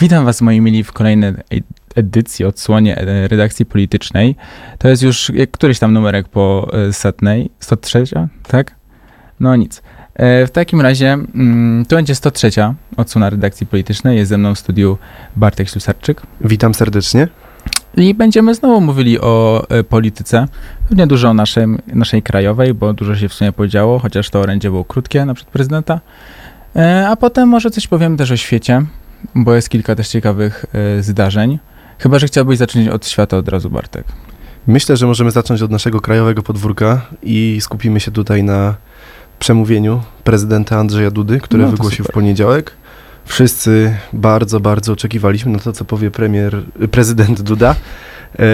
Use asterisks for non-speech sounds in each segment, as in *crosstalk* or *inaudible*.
Witam Was, moi mili, w kolejnej edycji, odsłonie e, redakcji politycznej. To jest już któryś tam numerek po e, setnej, 103, tak? No nic. E, w takim razie mm, to będzie 103 odsłona redakcji politycznej. Jest ze mną w studiu Bartek Ślusarczyk. Witam serdecznie. I będziemy znowu mówili o polityce. Pewnie dużo o naszym, naszej krajowej, bo dużo się w sumie podziało, chociaż to orędzie było krótkie na przykład prezydenta. A potem może coś powiem też o świecie, bo jest kilka też ciekawych y, zdarzeń. Chyba, że chciałbyś zacząć od świata od razu, Bartek. Myślę, że możemy zacząć od naszego krajowego podwórka i skupimy się tutaj na przemówieniu prezydenta Andrzeja Dudy, które no, wygłosił super. w poniedziałek. Wszyscy bardzo, bardzo oczekiwaliśmy na to, co powie premier, prezydent Duda. E,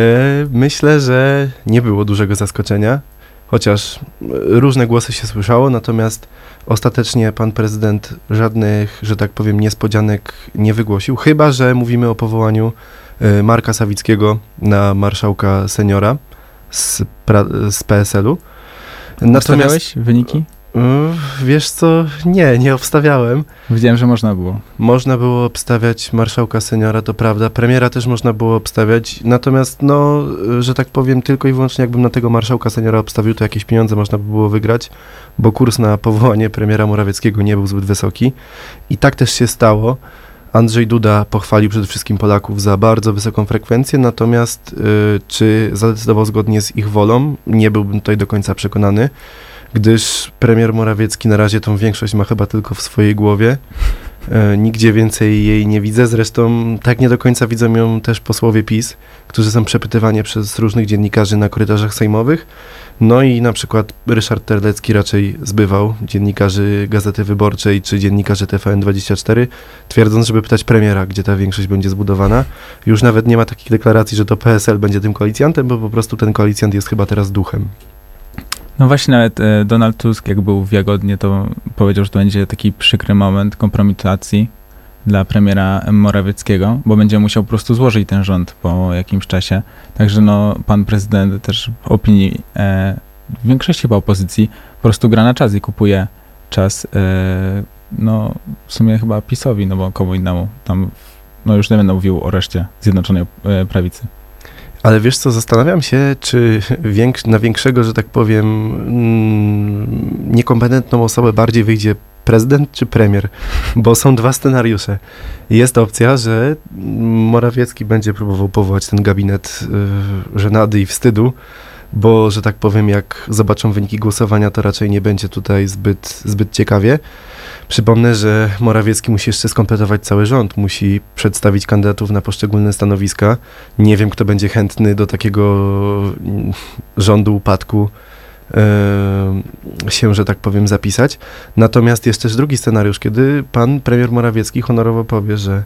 myślę, że nie było dużego zaskoczenia, chociaż różne głosy się słyszało, natomiast Ostatecznie pan prezydent żadnych, że tak powiem, niespodzianek nie wygłosił, chyba że mówimy o powołaniu y, Marka Sawickiego na marszałka seniora z, z PSL-u. Natomiast wyniki? Wiesz co, nie, nie obstawiałem. Widziałem, że można było. Można było obstawiać marszałka seniora, to prawda. Premiera też można było obstawiać. Natomiast, no, że tak powiem, tylko i wyłącznie jakbym na tego marszałka seniora obstawił, to jakieś pieniądze można by było wygrać, bo kurs na powołanie premiera Morawieckiego nie był zbyt wysoki. I tak też się stało. Andrzej Duda pochwalił przede wszystkim Polaków za bardzo wysoką frekwencję, natomiast y, czy zadecydował zgodnie z ich wolą, nie byłbym tutaj do końca przekonany gdyż premier Morawiecki na razie tą większość ma chyba tylko w swojej głowie. E, nigdzie więcej jej nie widzę. Zresztą tak nie do końca widzą ją też posłowie PiS, którzy są przepytywani przez różnych dziennikarzy na korytarzach sejmowych. No i na przykład Ryszard Terlecki raczej zbywał dziennikarzy Gazety Wyborczej czy dziennikarzy TVN24, twierdząc, żeby pytać premiera, gdzie ta większość będzie zbudowana. Już nawet nie ma takich deklaracji, że to PSL będzie tym koalicjantem, bo po prostu ten koalicjant jest chyba teraz duchem. No właśnie nawet e, Donald Tusk, jak był w Jagodnie, to powiedział, że to będzie taki przykry moment kompromitacji dla premiera Morawieckiego, bo będzie musiał po prostu złożyć ten rząd po jakimś czasie. Także no, pan prezydent też w opinii e, większości chyba opozycji po prostu gra na czas i kupuje czas e, no w sumie chyba PiSowi, no bo komu innemu. Tam no już nie będę mówił o reszcie Zjednoczonej e, Prawicy. Ale wiesz co, zastanawiam się, czy większ, na większego, że tak powiem, mm, niekompetentną osobę bardziej wyjdzie prezydent czy premier, bo są dwa scenariusze. Jest opcja, że Morawiecki będzie próbował powołać ten gabinet y, żenady i wstydu, bo, że tak powiem, jak zobaczą wyniki głosowania, to raczej nie będzie tutaj zbyt, zbyt ciekawie. Przypomnę, że Morawiecki musi jeszcze skompletować cały rząd, musi przedstawić kandydatów na poszczególne stanowiska. Nie wiem, kto będzie chętny do takiego mm, rządu upadku się, że tak powiem, zapisać. Natomiast jest też drugi scenariusz, kiedy pan premier Morawiecki honorowo powie, że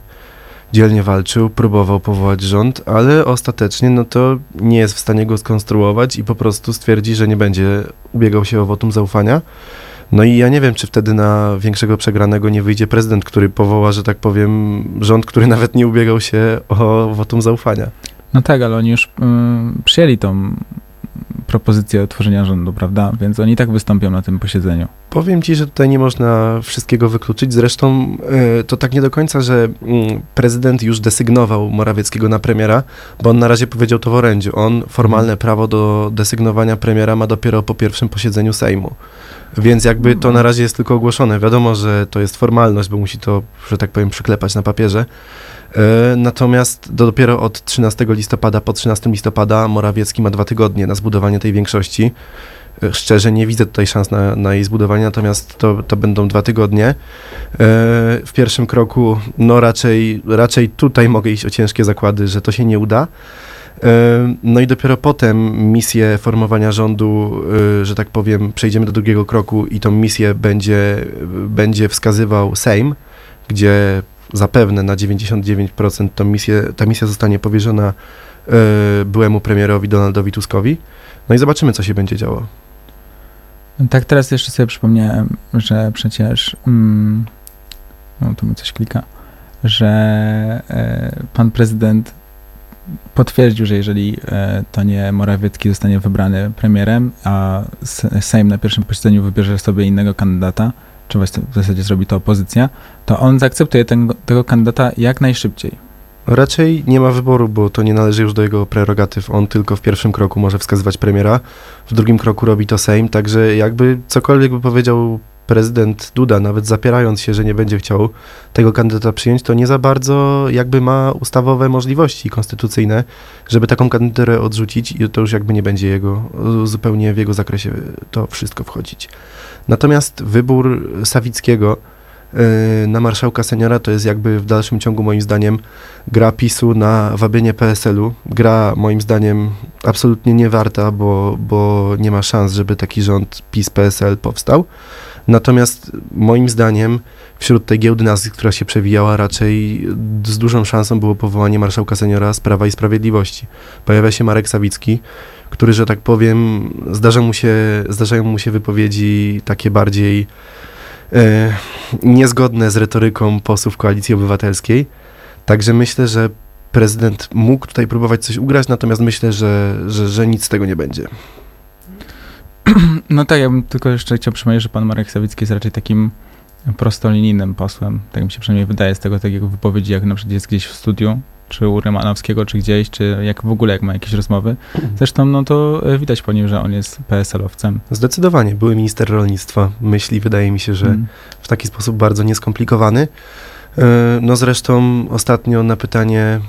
dzielnie walczył, próbował powołać rząd, ale ostatecznie no to nie jest w stanie go skonstruować i po prostu stwierdzi, że nie będzie ubiegał się o wotum zaufania. No i ja nie wiem, czy wtedy na większego przegranego nie wyjdzie prezydent, który powoła, że tak powiem, rząd, który nawet nie ubiegał się o wotum zaufania. No tak, ale oni już y, przyjęli tą propozycję tworzenia rządu, prawda? Więc oni tak wystąpią na tym posiedzeniu. Powiem ci, że tutaj nie można wszystkiego wykluczyć. Zresztą y, to tak nie do końca, że y, prezydent już desygnował Morawieckiego na premiera, bo on na razie powiedział to w orędziu. On formalne prawo do desygnowania premiera ma dopiero po pierwszym posiedzeniu Sejmu. Więc jakby to na razie jest tylko ogłoszone. Wiadomo, że to jest formalność, bo musi to, że tak powiem, przyklepać na papierze. E, natomiast do, dopiero od 13 listopada, po 13 listopada Morawiecki ma dwa tygodnie na zbudowanie tej większości. E, szczerze nie widzę tutaj szans na, na jej zbudowanie, natomiast to, to będą dwa tygodnie. E, w pierwszym kroku, no raczej, raczej tutaj mogę iść o ciężkie zakłady, że to się nie uda. No i dopiero potem misję formowania rządu, że tak powiem, przejdziemy do drugiego kroku i tą misję będzie, będzie wskazywał Sejm, gdzie zapewne na 99% tą misję, ta misja zostanie powierzona y, byłemu premierowi Donaldowi Tuskowi. No i zobaczymy, co się będzie działo. Tak, teraz jeszcze sobie przypomniałem, że przecież. Mm, no tu mi coś klika, że e, pan prezydent potwierdził, że jeżeli e, to nie Morawiecki zostanie wybrany premierem, a Sejm na pierwszym posiedzeniu wybierze sobie innego kandydata, czy w zasadzie zrobi to opozycja, to on zaakceptuje ten, tego kandydata jak najszybciej. Raczej nie ma wyboru, bo to nie należy już do jego prerogatyw. On tylko w pierwszym kroku może wskazywać premiera, w drugim kroku robi to Sejm, także jakby cokolwiek by powiedział prezydent Duda, nawet zapierając się, że nie będzie chciał tego kandydata przyjąć, to nie za bardzo jakby ma ustawowe możliwości konstytucyjne, żeby taką kandydaturę odrzucić i to już jakby nie będzie jego, zupełnie w jego zakresie to wszystko wchodzić. Natomiast wybór Sawickiego yy, na marszałka seniora to jest jakby w dalszym ciągu moim zdaniem gra PiSu na wabienie PSL-u. Gra moim zdaniem absolutnie niewarta, bo, bo nie ma szans, żeby taki rząd PiS-PSL powstał. Natomiast moim zdaniem wśród tej giełdy nazwisk, która się przewijała, raczej z dużą szansą było powołanie marszałka seniora z Prawa i Sprawiedliwości. Pojawia się Marek Sawicki, który, że tak powiem, zdarza mu się, zdarzają mu się wypowiedzi takie bardziej e, niezgodne z retoryką posłów Koalicji Obywatelskiej. Także myślę, że prezydent mógł tutaj próbować coś ugrać, natomiast myślę, że, że, że nic z tego nie będzie. *clears throat* No tak, ja bym tylko jeszcze chciał przypomnieć, że pan Marek Sawicki jest raczej takim prostolinijnym posłem. Tak mi się przynajmniej wydaje z tego takiego wypowiedzi, jak na przykład jest gdzieś w studiu, czy u Rymanowskiego, czy gdzieś, czy jak w ogóle, jak ma jakieś rozmowy. Zresztą, no to e, widać po nim, że on jest PSL-owcem. Zdecydowanie. Były minister rolnictwa. Myśli, wydaje mi się, że Mm. w taki sposób bardzo nieskomplikowany. E, No zresztą ostatnio na pytanie,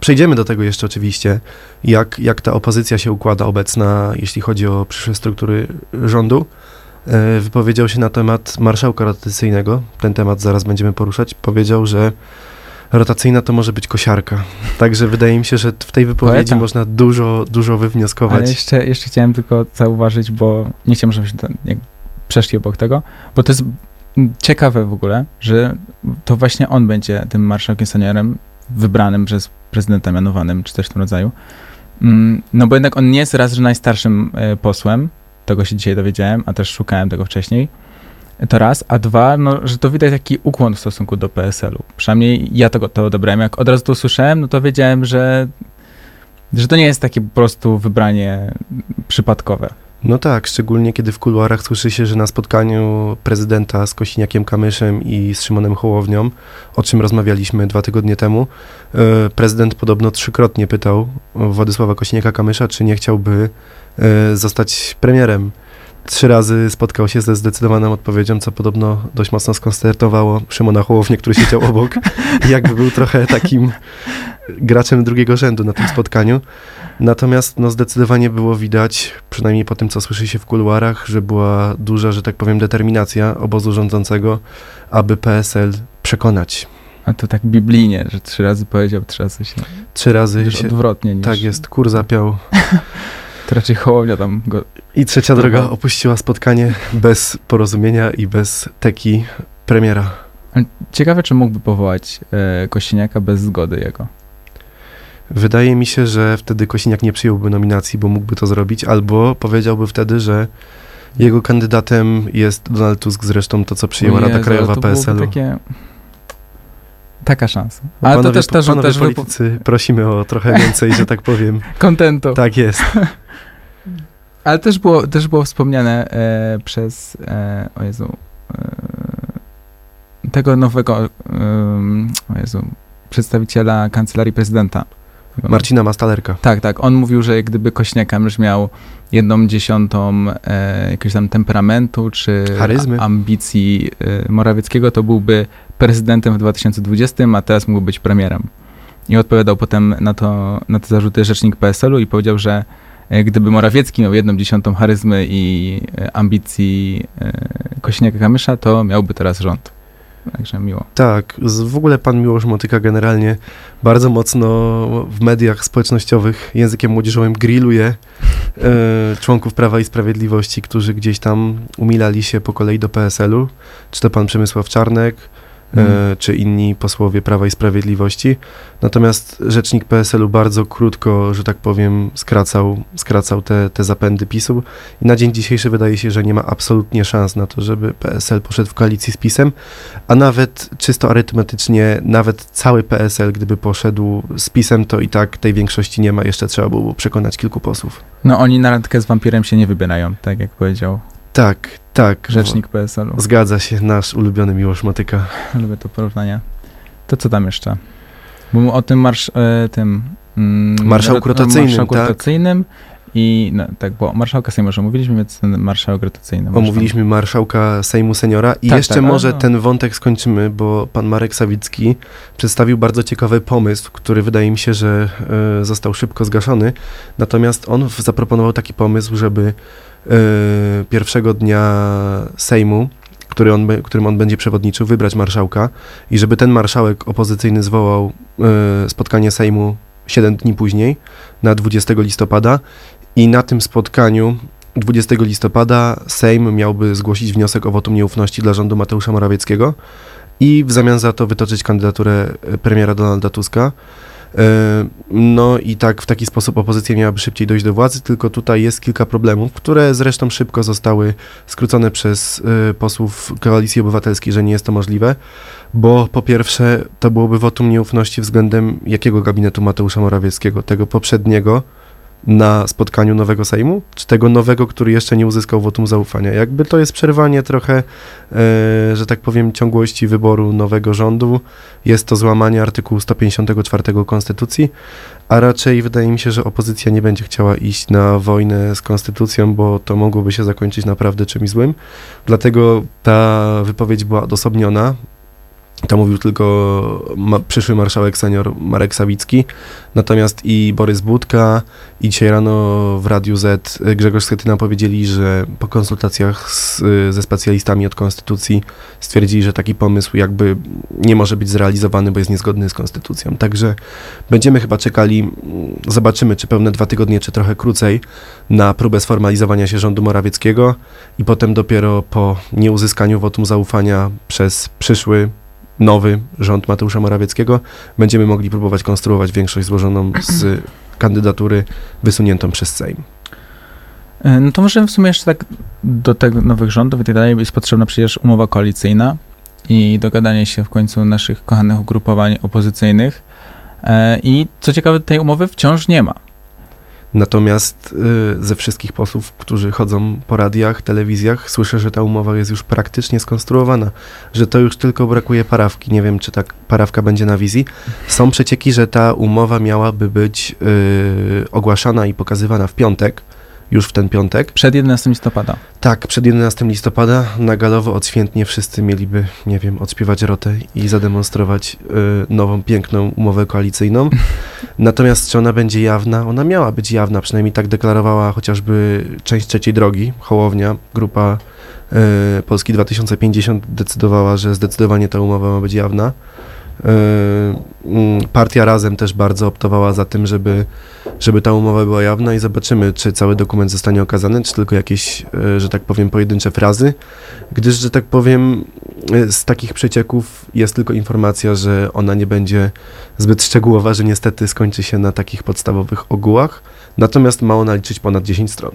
przejdziemy do tego jeszcze oczywiście, jak, jak ta opozycja się układa obecna, jeśli chodzi o przyszłe struktury rządu. E, Wypowiedział się na temat marszałka rotacyjnego, ten temat zaraz będziemy poruszać. Powiedział, że rotacyjna to może być kosiarka. Także wydaje mi się, że w tej wypowiedzi można dużo, dużo wywnioskować. Ale jeszcze, jeszcze chciałem tylko zauważyć, bo nie chciałem, żebyśmy przeszli obok tego, bo to jest ciekawe w ogóle, że to właśnie on będzie tym marszałkiem seniorem wybranym przez prezydenta mianowanym, czy coś w tym rodzaju. Mm, No bo jednak on nie jest raz, że najstarszym e, posłem, tego się dzisiaj dowiedziałem, a też szukałem tego wcześniej. To raz, a dwa, no, że to widać taki ukłon w stosunku do PSL-u. Przynajmniej ja tego to odebrałem. Jak od razu to usłyszałem, no to wiedziałem, że, że to nie jest takie po prostu wybranie przypadkowe. No tak, szczególnie kiedy w kuluarach słyszy się, że na spotkaniu prezydenta z Kosiniakiem Kamyszem i z Szymonem Hołownią, o czym rozmawialiśmy dwa tygodnie temu, e, prezydent podobno trzykrotnie pytał Władysława Kosiniaka-Kamysza, czy nie chciałby e, zostać premierem. Trzy razy spotkał się ze zdecydowaną odpowiedzią, co podobno dość mocno skonstertowało Szymona Hołownię, który siedział obok, *laughs* jakby był trochę takim graczem drugiego rzędu na tym spotkaniu. Natomiast no, zdecydowanie było widać, przynajmniej po tym, co słyszy się w kuluarach, że była duża, że tak powiem, determinacja obozu rządzącego, aby PSL przekonać. A to tak biblijnie, że trzy razy powiedział, trzy razy się... Trzy razy się... odwrotnie niż... Tak jest, kur zapiał. *laughs* To raczej Hołownia tam go... I trzecia droga opuściła spotkanie bez porozumienia i bez teki premiera. Ciekawe, czy mógłby powołać e, Kościeniaka bez zgody jego. Wydaje mi się, że wtedy Kosiniak nie przyjąłby nominacji, bo mógłby to zrobić, albo powiedziałby wtedy, że jego kandydatem jest Donald Tusk, zresztą to, co przyjęła O Rada Jezu, Krajowa to PSL-u. Takie... Taka szansa. Ale to Panowie- też, też, panowie też wypo- politycy, prosimy o trochę więcej, że tak powiem. *laughs* kontentu. Tak jest. *laughs* Ale też było, też było wspomniane e, przez, e, o Jezu, e, tego nowego, em, o Jezu, przedstawiciela kancelarii prezydenta. Marcina Mastalerka. Tak, tak. On mówił, że gdyby Kośniak-Kamysz miał jedną dziesiątą e, jakiegoś tam temperamentu czy Charyzmy. ambicji e, Morawieckiego, to byłby prezydentem w 2020, a teraz mógł być premierem. I odpowiadał potem na, to, na te zarzuty rzecznik PSL-u i powiedział, że e, gdyby Morawiecki miał jedną dziesiątą charyzmy i e, ambicji e, Kośniaka-Kamysza, to miałby teraz rząd. Także miło. Tak, w ogóle pan Miłosz Motyka generalnie bardzo mocno w mediach społecznościowych językiem młodzieżowym grilluje e, członków Prawa i Sprawiedliwości, którzy gdzieś tam umilali się po kolei do PSL-u, czy to pan Przemysław Czarnek, e, Mhm. czy inni posłowie Prawa i Sprawiedliwości. Natomiast rzecznik PSL-u bardzo krótko, że tak powiem, skracał, skracał te, te zapędy PiSu i na dzień dzisiejszy wydaje się, że nie ma absolutnie szans na to, żeby PSL poszedł w koalicji z PiSem, a nawet czysto arytmetycznie, nawet cały PSL, gdyby poszedł z PiSem, to i tak tej większości nie ma, jeszcze trzeba było przekonać kilku posłów. No oni na randkę z wampirem się nie wybierają, tak jak powiedział Tak, Tak, rzecznik PSL-u. Zgadza się, nasz ulubiony Miłosz Motyka. Lubię to porównanie. To co tam jeszcze? Bo o tym marsz, e, tym... Mm, Marszałku rotacyjnym, marszałku tak. rotacyjnym i no, tak, bo marszałka Sejmu już omówiliśmy, więc ten marszałek rotacyjny. Omówiliśmy marszałka Sejmu Seniora i Tak, jeszcze tak, może no. ten wątek skończymy, bo pan Marek Sawicki przedstawił bardzo ciekawy pomysł, który wydaje mi się, że e, został szybko zgaszony. Natomiast on zaproponował taki pomysł, żeby e, pierwszego dnia Sejmu, który on, którym on będzie przewodniczył, wybrać marszałka i żeby ten marszałek opozycyjny zwołał e, spotkanie Sejmu 7 dni później, na 20 listopada i na tym spotkaniu 20 listopada Sejm miałby zgłosić wniosek o wotum nieufności dla rządu Mateusza Morawieckiego i w zamian za to wytoczyć kandydaturę e, premiera Donalda Tuska. E, No i tak w taki sposób opozycja miałaby szybciej dojść do władzy, tylko tutaj jest kilka problemów, które zresztą szybko zostały skrócone przez e, posłów Koalicji Obywatelskiej, że nie jest to możliwe, bo po pierwsze to byłoby wotum nieufności względem jakiego gabinetu Mateusza Morawieckiego, tego poprzedniego, na spotkaniu nowego Sejmu, czy tego nowego, który jeszcze nie uzyskał wotum zaufania. Jakby to jest przerwanie trochę, e, że tak powiem, ciągłości wyboru nowego rządu. Jest to złamanie artykułu 154 Konstytucji, a raczej wydaje mi się, że opozycja nie będzie chciała iść na wojnę z Konstytucją, bo to mogłoby się zakończyć naprawdę czymś złym. Dlatego ta wypowiedź była odosobniona. To mówił tylko ma, przyszły marszałek senior Marek Sawicki, natomiast i Borys Budka, i dzisiaj rano w Radiu Z y, Grzegorz Schetyna powiedzieli, że po konsultacjach z, y, ze specjalistami od Konstytucji stwierdzili, że taki pomysł jakby nie może być zrealizowany, bo jest niezgodny z Konstytucją. Także będziemy chyba czekali, mm, zobaczymy czy pełne dwa tygodnie, czy trochę krócej, na próbę sformalizowania się rządu Morawieckiego i potem dopiero po nieuzyskaniu wotum zaufania przez przyszły nowy rząd Mateusza Morawieckiego będziemy mogli próbować konstruować większość złożoną z kandydatury wysuniętą przez Sejm. E, No to może w sumie jeszcze tak do tych nowych rządów i tak dalej jest potrzebna przecież umowa koalicyjna i dogadanie się w końcu naszych kochanych ugrupowań opozycyjnych. E, I co ciekawe, tej umowy wciąż nie ma. Natomiast y, ze wszystkich posłów, którzy chodzą po radiach, telewizjach, słyszę, że ta umowa jest już praktycznie skonstruowana, że to już tylko brakuje parawki. Nie wiem, czy ta parawka będzie na wizji. Są przecieki, że ta umowa miałaby być y, ogłaszana i pokazywana w piątek, już w ten piątek. Przed 11 listopada. Tak, przed 11 listopada na galowo odświętnie wszyscy mieliby, nie wiem, odśpiewać rotę i zademonstrować y, nową, piękną umowę koalicyjną. *laughs* Natomiast czy ona będzie jawna? Ona miała być jawna, przynajmniej tak deklarowała chociażby część trzeciej drogi, Hołownia, grupa y, Polski 2050 decydowała, że zdecydowanie ta umowa ma być jawna. Y, mm, Partia Razem też bardzo optowała za tym, żeby, żeby ta umowa była jawna i zobaczymy, czy cały dokument zostanie okazany, czy tylko jakieś, y, że tak powiem, pojedyncze frazy, gdyż, że tak powiem, y, z takich przecieków jest tylko informacja, że ona nie będzie zbyt szczegółowa, że niestety skończy się na takich podstawowych ogółach, natomiast ma ona liczyć ponad 10 stron.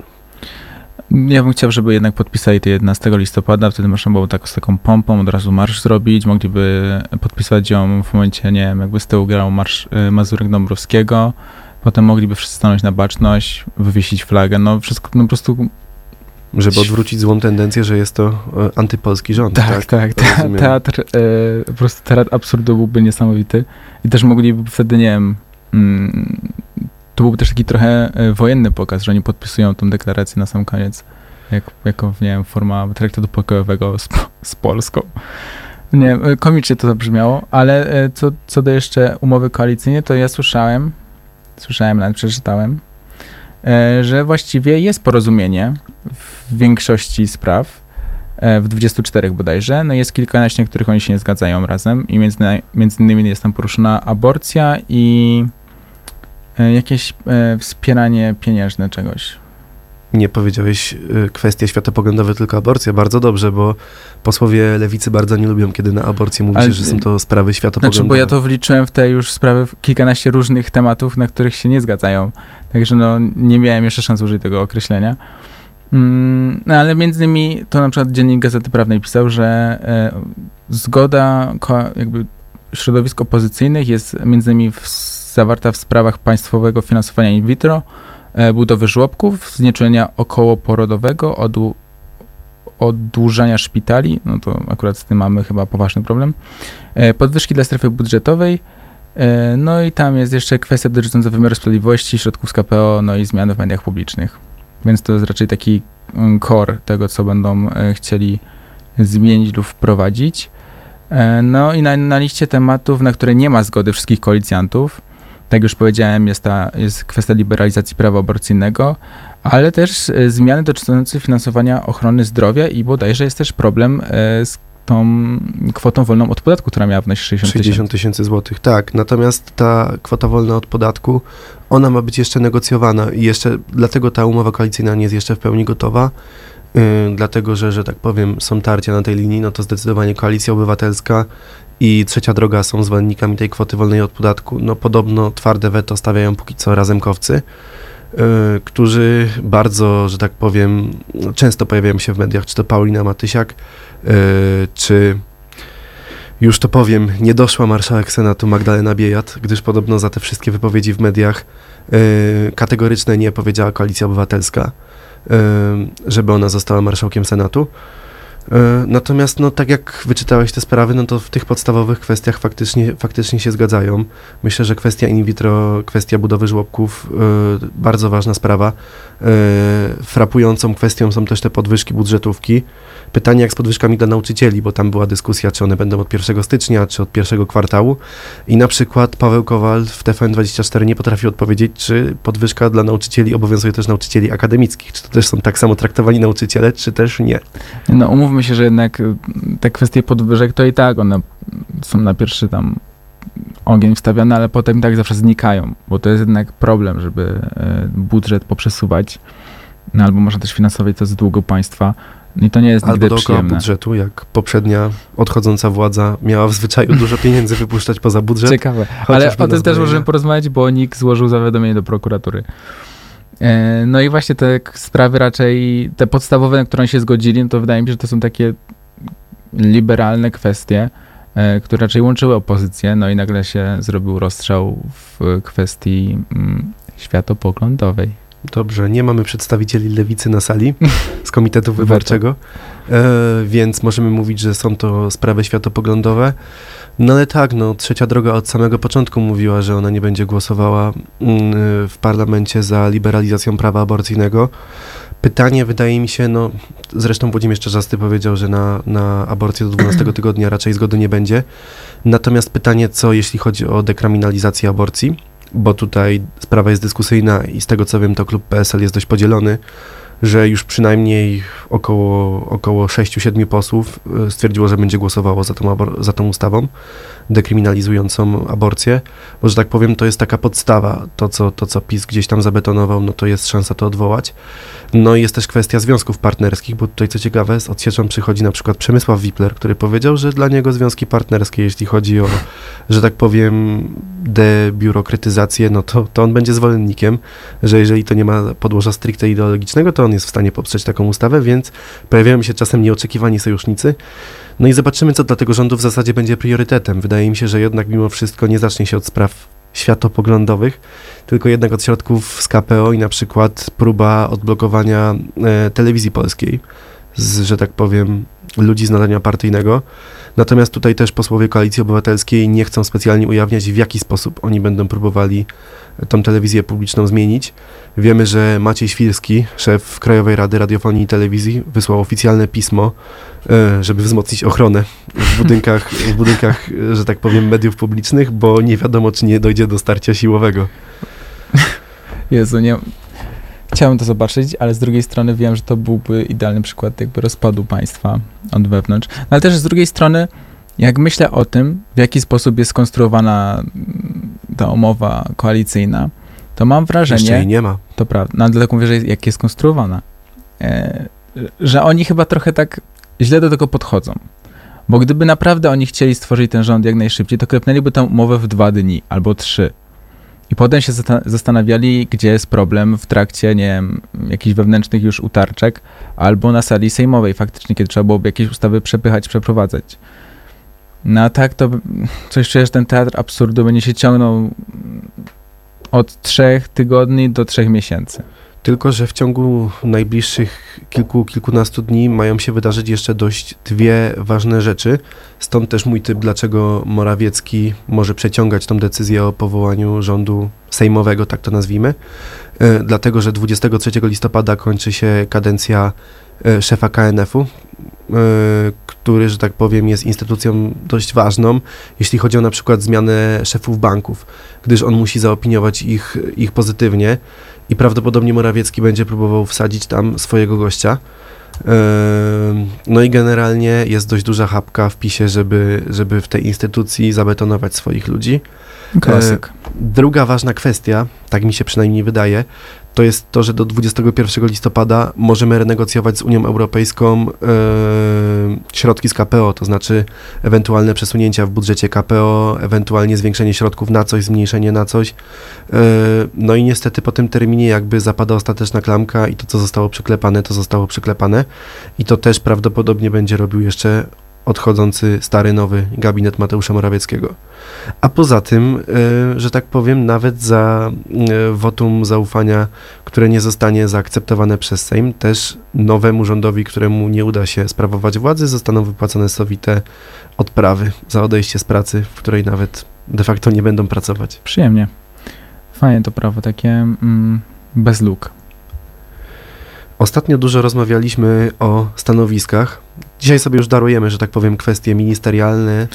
Ja bym chciał, żeby jednak podpisali to 11 listopada, wtedy można było tak z taką pompą od razu marsz zrobić, mogliby podpisać ją w momencie, nie wiem, jakby z tyłu grał marsz y, Mazurek Dąbrowskiego, potem mogliby wszyscy stanąć na baczność, wywiesić flagę, no wszystko, no po prostu Żeby odwrócić złą tendencję, że jest to e, antypolski rząd. Tak, tak. te, rozumiem. teatr, e, po prostu teatr absurdu byłby niesamowity. I też mogliby wtedy, nie wiem, mm, to byłby też taki trochę e, wojenny pokaz, że oni podpisują tą deklarację na sam koniec, jak, jako, nie wiem, forma traktatu pokojowego z, *laughs* z Polską. Nie e, komicznie to zabrzmiało, ale e, co, co do jeszcze umowy koalicyjnej, to ja słyszałem, słyszałem, nawet przeczytałem, że właściwie jest porozumienie w większości spraw, w 24 bodajże. No jest kilkanaście, których oni się nie zgadzają razem i między, między innymi jest tam poruszona aborcja i jakieś e, wspieranie pieniężne czegoś. Nie powiedziałeś y, kwestie światopoglądowe, tylko aborcja. Bardzo dobrze, bo posłowie lewicy bardzo nie lubią, kiedy na aborcję mówi się, że są to sprawy światopoglądowe. Znaczy, bo ja to wliczyłem w te już sprawy, w kilkanaście różnych tematów, na których się nie zgadzają. Także no, nie miałem jeszcze szans użyć tego określenia. Mm, no ale między innymi to na przykład Dziennik Gazety Prawnej pisał, że e, zgoda jakby środowisk opozycyjnych jest między innymi w, zawarta w sprawach państwowego finansowania in vitro, e, budowy żłobków, znieczulenia okołoporodowego, odu, oddłużania szpitali, no to akurat z tym mamy chyba poważny problem. E, podwyżki dla strefy budżetowej, e, no i tam jest jeszcze kwestia dotycząca wymiaru sprawiedliwości, środków z KPO, no i zmiany w mediach publicznych. Więc to jest raczej taki mm, core tego, co będą chcieli zmienić lub wprowadzić. E, No i na, na liście tematów, na które nie ma zgody wszystkich koalicjantów, tak już powiedziałem, jest, ta, jest kwestia liberalizacji prawa aborcyjnego, ale też e, zmiany dotyczące finansowania ochrony zdrowia i bodajże jest też problem e, z tą kwotą wolną od podatku, która miała wynosić 60 tysięcy. 60 tysięcy złotych, tak. Natomiast ta kwota wolna od podatku, ona ma być jeszcze negocjowana i jeszcze dlatego ta umowa koalicyjna nie jest jeszcze w pełni gotowa. Yy, dlatego, że, że tak powiem, są tarcia na tej linii, no to zdecydowanie Koalicja Obywatelska i Trzecia Droga są zwolennikami tej kwoty wolnej od podatku. No podobno twarde weto stawiają póki co razemkowcy, yy, którzy bardzo, że tak powiem, często pojawiają się w mediach, czy to Paulina Matysiak, yy, czy już to powiem, nie doszła marszałek Senatu Magdalena Biejat, gdyż podobno za te wszystkie wypowiedzi w mediach yy, kategoryczne nie powiedziała Koalicja Obywatelska, żeby ona została marszałkiem Senatu. Yy, Natomiast, no, tak jak wyczytałeś te sprawy, no to w tych podstawowych kwestiach faktycznie, faktycznie się zgadzają. Myślę, że kwestia in vitro, kwestia budowy żłobków, yy, bardzo ważna sprawa. Yy, frapującą kwestią są też te podwyżki budżetówki. Pytanie jak z podwyżkami dla nauczycieli, bo tam była dyskusja, czy one będą od 1 stycznia, czy od pierwszego kwartału. I na przykład Paweł Kowal w TVN24 nie potrafił odpowiedzieć, czy podwyżka dla nauczycieli obowiązuje też nauczycieli akademickich. Czy to też są tak samo traktowani nauczyciele, czy też nie. No umówmy się, że jednak y, te kwestie podwyżek to i tak one są na pierwszy tam ogień wstawiane, ale potem i tak zawsze znikają, bo to jest jednak problem, żeby e, budżet poprzesuwać, no, albo można też finansować to z długu państwa i to nie jest Albo nigdy przyjemne. budżetu, jak poprzednia odchodząca władza miała w zwyczaju dużo pieniędzy wypuszczać poza budżet. Ciekawe. Ale o tym też możemy porozmawiać, bo NIK złożył zawiadomienie do prokuratury. E, No i właśnie te sprawy raczej, te podstawowe, na które się zgodzili, no to wydaje mi się, że to są takie liberalne kwestie, e, które raczej łączyły opozycję, no i nagle się zrobił rozstrzał w kwestii mm, światopoglądowej. Dobrze, nie mamy przedstawicieli lewicy na sali z Komitetu *laughs* Wyborczego, e, więc możemy mówić, że są to sprawy światopoglądowe. No ale tak, no, trzecia droga od samego początku mówiła, że ona nie będzie głosowała mm, w parlamencie za liberalizacją prawa aborcyjnego. Pytanie wydaje mi się, no zresztą Włodzimierz Czarzasty powiedział, że na, na aborcję do 12 *clears throat* tygodnia raczej zgody nie będzie. Natomiast pytanie, co jeśli chodzi o dekryminalizację aborcji, bo tutaj sprawa jest dyskusyjna i z tego co wiem, to klub PSL jest dość podzielony, że już przynajmniej około, około 6-7 posłów y, stwierdziło, że będzie głosowało za tą, za tą ustawą dekryminalizującą aborcję, bo że tak powiem, to jest taka podstawa, to co, to co PiS gdzieś tam zabetonował, no to jest szansa to odwołać. No i jest też kwestia związków partnerskich, bo tutaj co ciekawe, z odsieczą przychodzi na przykład Przemysław Wipler, który powiedział, że dla niego związki partnerskie, jeśli chodzi o, że tak powiem, debiurokratyzację, no to, to on będzie zwolennikiem, że jeżeli to nie ma podłoża stricte ideologicznego, to on jest w stanie poprzeć taką ustawę, więc pojawiają się czasem nieoczekiwani sojusznicy. No i zobaczymy, co dla tego rządu w zasadzie będzie priorytetem. Wydaje mi się, że jednak mimo wszystko nie zacznie się od spraw światopoglądowych, tylko jednak od środków z KPO i na przykład próba odblokowania e, telewizji polskiej, z, że tak powiem, ludzi z nadania partyjnego. Natomiast tutaj też posłowie Koalicji Obywatelskiej nie chcą specjalnie ujawniać, w jaki sposób oni będą próbowali tą telewizję publiczną zmienić. Wiemy, że Maciej Świrski, szef Krajowej Rady Radiofonii i Telewizji, wysłał oficjalne pismo, e, żeby wzmocnić ochronę w *laughs* budynkach, w budynkach, e, że tak powiem, mediów publicznych, bo nie wiadomo, czy nie dojdzie do starcia siłowego. Jezu, nie... Chciałem to zobaczyć, ale z drugiej strony wiem, że to byłby idealny przykład jakby rozpadu państwa od wewnątrz. No, ale też z drugiej strony, jak myślę o tym, w jaki sposób jest skonstruowana mm, ta umowa koalicyjna, to mam wrażenie... Jeszcze jej nie ma. To prawda. No, dlatego mówię, że jest- jak jest konstruowana. E, że oni chyba trochę tak źle do tego podchodzą. Bo gdyby naprawdę oni chcieli stworzyć ten rząd jak najszybciej, to klepnęliby tę umowę w dwa dni albo trzy. I potem się zasta- zastanawiali, gdzie jest problem w trakcie, nie wiem, jakichś wewnętrznych już utarczek, albo na sali sejmowej faktycznie, kiedy trzeba byłoby jakieś ustawy przepychać, przeprowadzać. No a tak to coś czuję, że ten teatr absurdu będzie się ciągnął od trzech tygodni do trzech miesięcy. Tylko, że w ciągu najbliższych kilku, kilkunastu dni mają się wydarzyć jeszcze dość dwie ważne rzeczy. Stąd też mój typ, dlaczego Morawiecki może przeciągać tą decyzję o powołaniu rządu sejmowego, tak to nazwijmy. E, dlatego, że 23 listopada kończy się kadencja e, szefa KNF-u, e, który, że tak powiem, jest instytucją dość ważną, jeśli chodzi o na przykład zmianę szefów banków, gdyż on musi zaopiniować ich, ich pozytywnie i prawdopodobnie Morawiecki będzie próbował wsadzić tam swojego gościa. Ym, No i generalnie jest dość duża chapka w PiSie, żeby, żeby w tej instytucji zabetonować swoich ludzi. Klasyk. Druga ważna kwestia, tak mi się przynajmniej wydaje, to jest to, że do 21 listopada możemy renegocjować z Unią Europejską e, środki z KPO, to znaczy ewentualne przesunięcia w budżecie KPO, ewentualnie zwiększenie środków na coś, zmniejszenie na coś. E, no i niestety po tym terminie jakby zapada ostateczna klamka i to, co zostało przyklepane, to zostało przyklepane i to też prawdopodobnie będzie robił jeszcze odchodzący stary, nowy gabinet Mateusza Morawieckiego. A poza tym, e, że tak powiem, nawet za e, wotum zaufania, które nie zostanie zaakceptowane przez Sejm, też nowemu rządowi, któremu nie uda się sprawować władzy, zostaną wypłacone sowite odprawy za odejście z pracy, w której nawet de facto nie będą pracować. Przyjemnie. Fajnie to prawo, takie mm, bez luk. Ostatnio dużo rozmawialiśmy o stanowiskach. Dzisiaj sobie już darujemy, że tak powiem, kwestie ministerialne.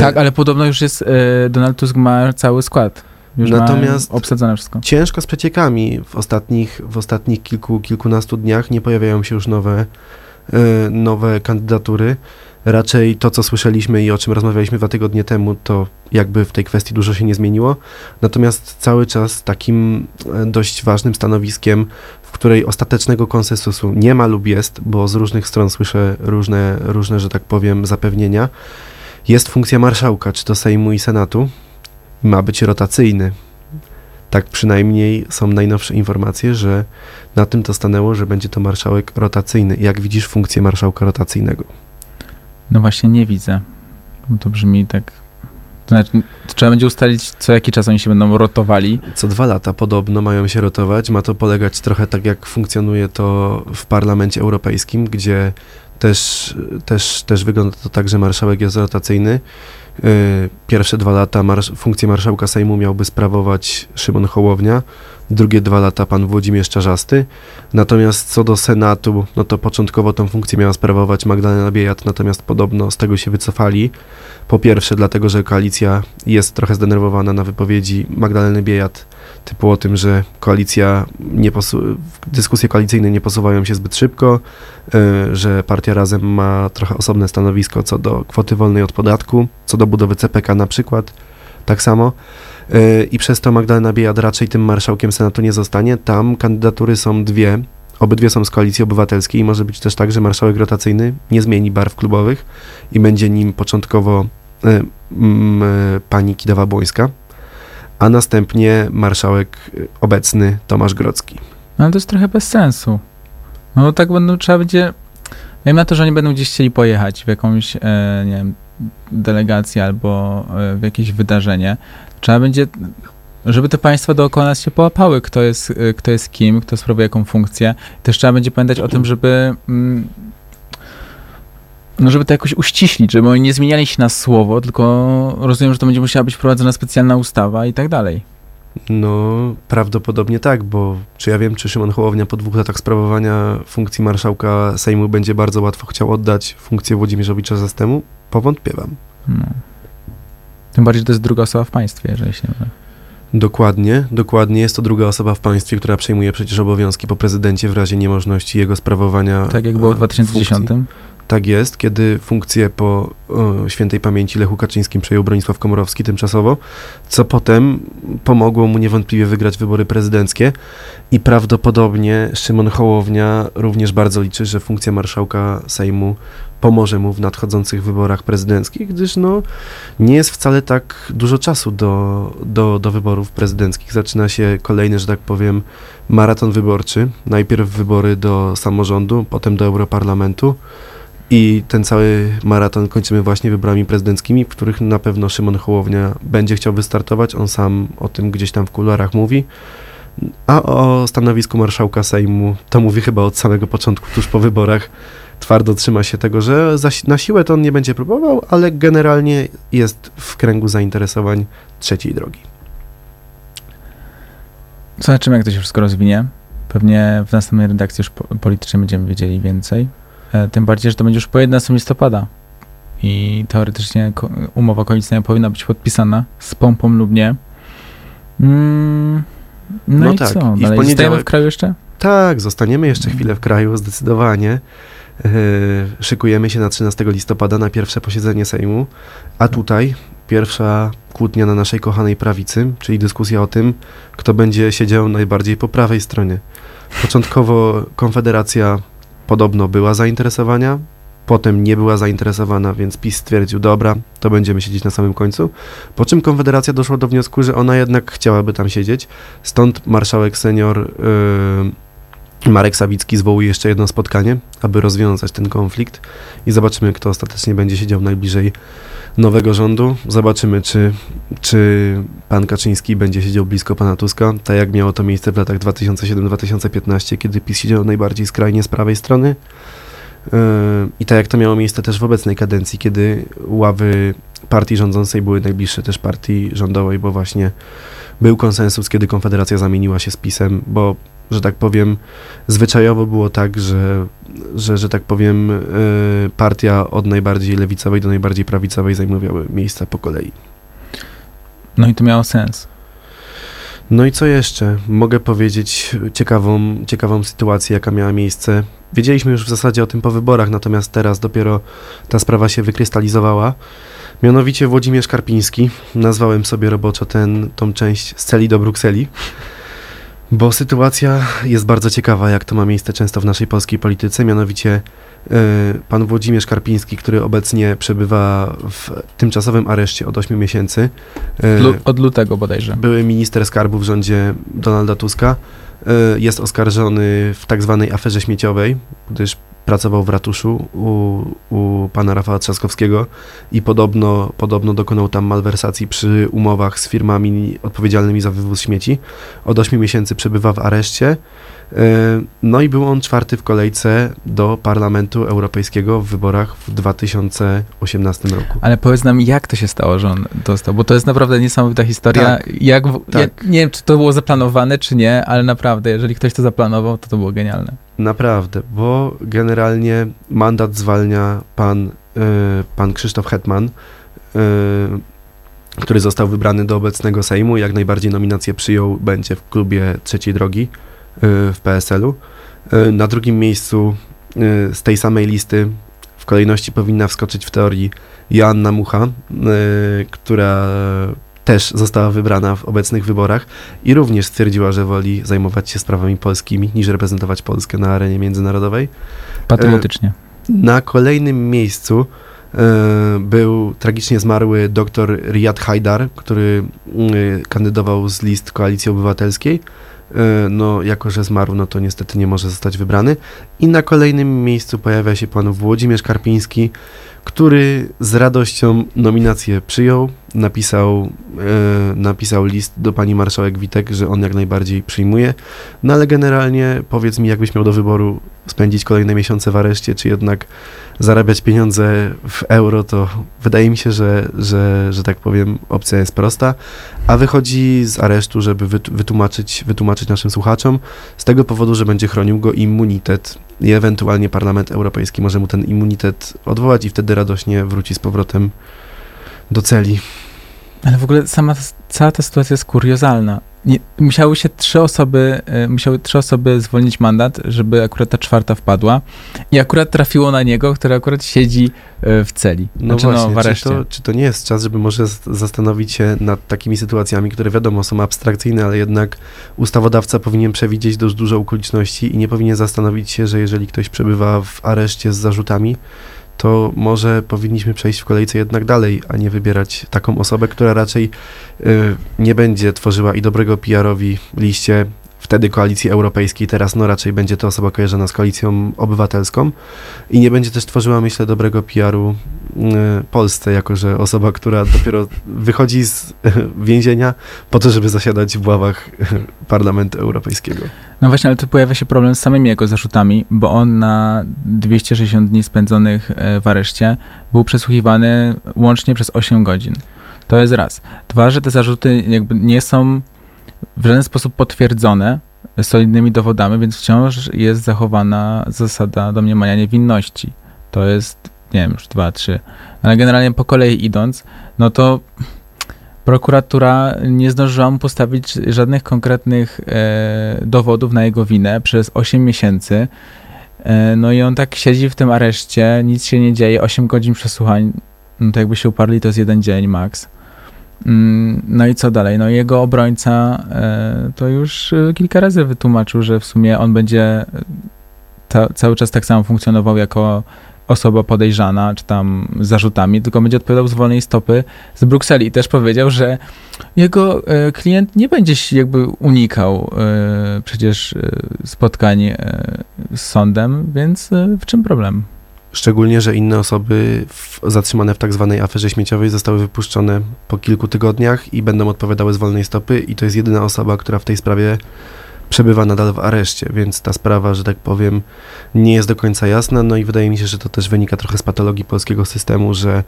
Tak, ale podobno już jest, e, Donald Tusk ma cały skład. Już Natomiast- obsadzone wszystko. Ciężko z przeciekami. W ostatnich, w ostatnich kilku, kilkunastu dniach nie pojawiają się już nowe, e, nowe kandydatury. Raczej to, co słyszeliśmy i o czym rozmawialiśmy dwa tygodnie temu, to jakby w tej kwestii dużo się nie zmieniło. Natomiast cały czas takim e, dość ważnym stanowiskiem, której ostatecznego konsensusu nie ma lub jest, bo z różnych stron słyszę różne, różne że tak powiem, zapewnienia, jest funkcja marszałka, czy to Sejmu i Senatu. Ma być rotacyjny. Tak przynajmniej są najnowsze informacje, że na tym to stanęło, że będzie to marszałek rotacyjny. Jak widzisz funkcję marszałka rotacyjnego? No właśnie nie widzę. To brzmi tak... To znaczy, trzeba będzie ustalić, co jaki czas oni się będą rotowali. Co dwa lata podobno mają się rotować. Ma to polegać trochę tak, jak funkcjonuje to w Parlamencie Europejskim, gdzie też, też, też wygląda to tak, że marszałek jest rotacyjny. Yy, Pierwsze dwa lata marsz- funkcję marszałka Sejmu miałby sprawować Szymon Hołownia, drugie dwa lata pan Włodzimierz Czarzasty. Natomiast co do Senatu, no to początkowo tą funkcję miała sprawować Magdalena Biejat, natomiast podobno z tego się wycofali. Po pierwsze dlatego, że koalicja jest trochę zdenerwowana na wypowiedzi Magdaleny Biejat typu o tym, że koalicja nie posu- dyskusje koalicyjne nie posuwają się zbyt szybko, y, że partia Razem ma trochę osobne stanowisko co do kwoty wolnej od podatku, co do budowy CPK na przykład, tak samo. Y, I przez to Magdalena Biejat raczej tym marszałkiem Senatu nie zostanie. Tam kandydatury są dwie, obydwie są z Koalicji Obywatelskiej i może być też tak, że marszałek rotacyjny nie zmieni barw klubowych i będzie nim początkowo y, y, pani Kidawa-Błońska, a następnie marszałek y, obecny Tomasz Grocki. No ale to jest trochę bez sensu. No tak będą, trzeba będzie... Wiem na to, że oni będą gdzieś chcieli pojechać w jakąś, e, nie wiem, delegację albo e, w jakieś wydarzenie. Trzeba będzie, żeby te państwa dookoła nas się połapały, kto jest, e, kto jest kim, kto sprawuje jaką funkcję. Też trzeba będzie pamiętać o tym, żeby... No żeby to jakoś uściślić, żeby oni nie zmieniali się na słowo, tylko rozumiem, że to będzie musiała być wprowadzona specjalna ustawa i tak dalej. No, prawdopodobnie tak, bo czy ja wiem, czy Szymon Hołownia po dwóch latach sprawowania funkcji marszałka Sejmu będzie bardzo łatwo chciał oddać funkcję Włodzimierzowi Czarzastemu? Powątpiewam. No. Tym bardziej, że to jest druga osoba w państwie, jeżeli się nie mylę. Dokładnie, dokładnie. Jest to druga osoba w państwie, która przejmuje przecież obowiązki po prezydencie w razie niemożności jego sprawowania. Tak jak było w e, 2010. funkcji. Tak jest, kiedy funkcję po świętej pamięci Lechu Kaczyńskim przejął Bronisław Komorowski tymczasowo, co potem pomogło mu niewątpliwie wygrać wybory prezydenckie i prawdopodobnie Szymon Hołownia również bardzo liczy, że funkcja marszałka Sejmu pomoże mu w nadchodzących wyborach prezydenckich, gdyż no, nie jest wcale tak dużo czasu do, do, do wyborów prezydenckich. Zaczyna się kolejny, że tak powiem, maraton wyborczy. Najpierw wybory do samorządu, potem do Europarlamentu. I ten cały maraton kończymy właśnie wyborami prezydenckimi, w których na pewno Szymon Hołownia będzie chciał wystartować. On sam o tym gdzieś tam w kuluarach mówi. A o stanowisku marszałka Sejmu to mówi chyba od samego początku, tuż po wyborach. Twardo trzyma się tego, że na siłę to on nie będzie próbował, ale generalnie jest w kręgu zainteresowań trzeciej drogi. Zobaczymy, jak to się wszystko rozwinie. Pewnie w następnej redakcji już po- politycznej będziemy wiedzieli więcej. E, Tym bardziej, że to będzie już po 11 listopada. I teoretycznie umowa koalicyjna powinna być podpisana z pompą lub nie. Mm, no, No i tak, co? i w Dalej zostajemy w kraju jeszcze? Tak, zostaniemy jeszcze chwilę w kraju, zdecydowanie. Yy, szykujemy się na 13 listopada na pierwsze posiedzenie Sejmu, a tutaj pierwsza kłótnia na naszej kochanej prawicy, czyli dyskusja o tym, kto będzie siedział najbardziej po prawej stronie. Początkowo Konfederacja podobno była zainteresowana, potem nie była zainteresowana, więc PiS stwierdził, dobra, to będziemy siedzieć na samym końcu. Po czym Konfederacja doszła do wniosku, że ona jednak chciałaby tam siedzieć, stąd marszałek senior yy, Marek Sawicki zwołuje jeszcze jedno spotkanie, aby rozwiązać ten konflikt i zobaczymy, kto ostatecznie będzie siedział najbliżej nowego rządu. Zobaczymy, czy, czy pan Kaczyński będzie siedział blisko pana Tuska, tak jak miało to miejsce w latach 2007-2015, kiedy PiS siedział najbardziej skrajnie z prawej strony. Yy, I tak jak to miało miejsce też w obecnej kadencji, kiedy ławy partii rządzącej były najbliższe też partii rządowej, bo właśnie był konsensus, kiedy Konfederacja zamieniła się z PiSem, bo, że tak powiem, zwyczajowo było tak, że, że, że tak powiem, yy, partia od najbardziej lewicowej do najbardziej prawicowej zajmowały miejsca po kolei. No i to miało sens. No i co jeszcze? Mogę powiedzieć ciekawą, ciekawą sytuację, jaka miała miejsce. Wiedzieliśmy już w zasadzie o tym po wyborach, natomiast teraz dopiero ta sprawa się wykrystalizowała. Mianowicie Włodzimierz Karpiński, nazwałem sobie roboczo ten, tą część z celi do Brukseli, bo sytuacja jest bardzo ciekawa, jak to ma miejsce często w naszej polskiej polityce, mianowicie e, pan Włodzimierz Karpiński, który obecnie przebywa w tymczasowym areszcie od 8 miesięcy. e, od lutego bodajże. były minister skarbu w rządzie Donalda Tuska. Y, Jest oskarżony w tak zwanej aferze śmieciowej, gdyż pracował w ratuszu u, u pana Rafała Trzaskowskiego i podobno, podobno dokonał tam malwersacji przy umowach z firmami odpowiedzialnymi za wywóz śmieci. Od 8 miesięcy przebywa w areszcie. Y, No i był on czwarty w kolejce do Parlamentu Europejskiego w wyborach w 2018 roku. Ale powiedz nam, jak to się stało, że on dostał, bo to jest naprawdę niesamowita historia. Tak, jak, w- tak. jak, nie wiem, czy to było zaplanowane, czy nie, ale naprawdę, jeżeli ktoś to zaplanował, to to było genialne. Naprawdę, bo generalnie mandat zwalnia pan, y, pan Krzysztof Hetman, y, który został wybrany do obecnego Sejmu. Jak najbardziej nominację przyjął, będzie w klubie trzeciej drogi w PSL-u. Y, na drugim miejscu y, z tej samej listy w kolejności powinna wskoczyć w teorii Joanna Mucha, y, która też została wybrana w obecnych wyborach i również stwierdziła, że woli zajmować się sprawami polskimi niż reprezentować Polskę na arenie międzynarodowej. Patriotycznie. Na kolejnym miejscu był tragicznie zmarły dr Riyad Haidar, który kandydował z list Koalicji Obywatelskiej. E, no, jako że zmarł, no to niestety nie może zostać wybrany. I na kolejnym miejscu pojawia się pan Włodzimierz Karpiński, który z radością nominację przyjął, napisał, e, napisał list do pani marszałek Witek, że on jak najbardziej przyjmuje. No ale generalnie powiedz mi, jakbyś miał do wyboru spędzić kolejne miesiące w areszcie, czy jednak zarabiać pieniądze w euro, to wydaje mi się, że, że, że tak powiem, opcja jest prosta, a wychodzi z aresztu, żeby wyt- wytłumaczyć, wytłumaczyć naszym słuchaczom, z tego powodu, że będzie chronił go immunitet i ewentualnie Parlament Europejski może mu ten immunitet odwołać i wtedy radośnie wróci z powrotem do celi. Ale w ogóle sama cała ta sytuacja jest kuriozalna. Nie, musiały się trzy osoby, y, musiały trzy osoby zwolnić mandat, żeby akurat ta czwarta wpadła i akurat trafiło na niego, który akurat siedzi y, w celi. No Znaczy, właśnie, no, w czy, to, czy to nie jest czas, żeby może zastanowić się nad takimi sytuacjami, które wiadomo są abstrakcyjne, ale jednak ustawodawca powinien przewidzieć dość dużo okoliczności i nie powinien zastanowić się, że jeżeli ktoś przebywa w areszcie z zarzutami, to może powinniśmy przejść w kolejce jednak dalej, a nie wybierać taką osobę, która raczej y, nie będzie tworzyła i dobrego PR-owi liście wtedy koalicji europejskiej, teraz no raczej będzie to osoba kojarzona z koalicją obywatelską i nie będzie też tworzyła, myślę, dobrego PR-u Polsce, jako że osoba, która dopiero wychodzi z *laughs* więzienia po to, żeby zasiadać w ławach *laughs* Parlamentu Europejskiego. No właśnie, ale tu pojawia się problem z samymi jego zarzutami, bo on na 260 dni spędzonych e, w areszcie był przesłuchiwany łącznie przez 8 godzin. To jest raz. Dwa, że te zarzuty jakby nie są w żaden sposób potwierdzone solidnymi dowodami, więc wciąż jest zachowana zasada domniemania niewinności. To jest, nie wiem, już dwa, trzy. Ale generalnie po kolei idąc, no to prokuratura nie zdążyła mu postawić żadnych konkretnych e, dowodów na jego winę przez 8 miesięcy. E, no i on tak siedzi w tym areszcie, nic się nie dzieje, 8 godzin przesłuchań, no to jakby się uparli, to jest jeden dzień max. Mm, No i co dalej? No jego obrońca e, to już e, kilka razy wytłumaczył, że w sumie on będzie e, ta, cały czas tak samo funkcjonował jako osoba podejrzana, czy tam zarzutami, tylko będzie odpowiadał z wolnej stopy z Brukseli. I też powiedział, że jego klient nie będzie się jakby unikał przecież spotkań z sądem, więc w czym problem? Szczególnie, że inne osoby w, zatrzymane w tak zwanej aferze śmieciowej zostały wypuszczone po kilku tygodniach i będą odpowiadały z wolnej stopy i to jest jedyna osoba, która w tej sprawie przebywa nadal w areszcie, więc ta sprawa, że tak powiem, nie jest do końca jasna, no i wydaje mi się, że to też wynika trochę z patologii polskiego systemu, że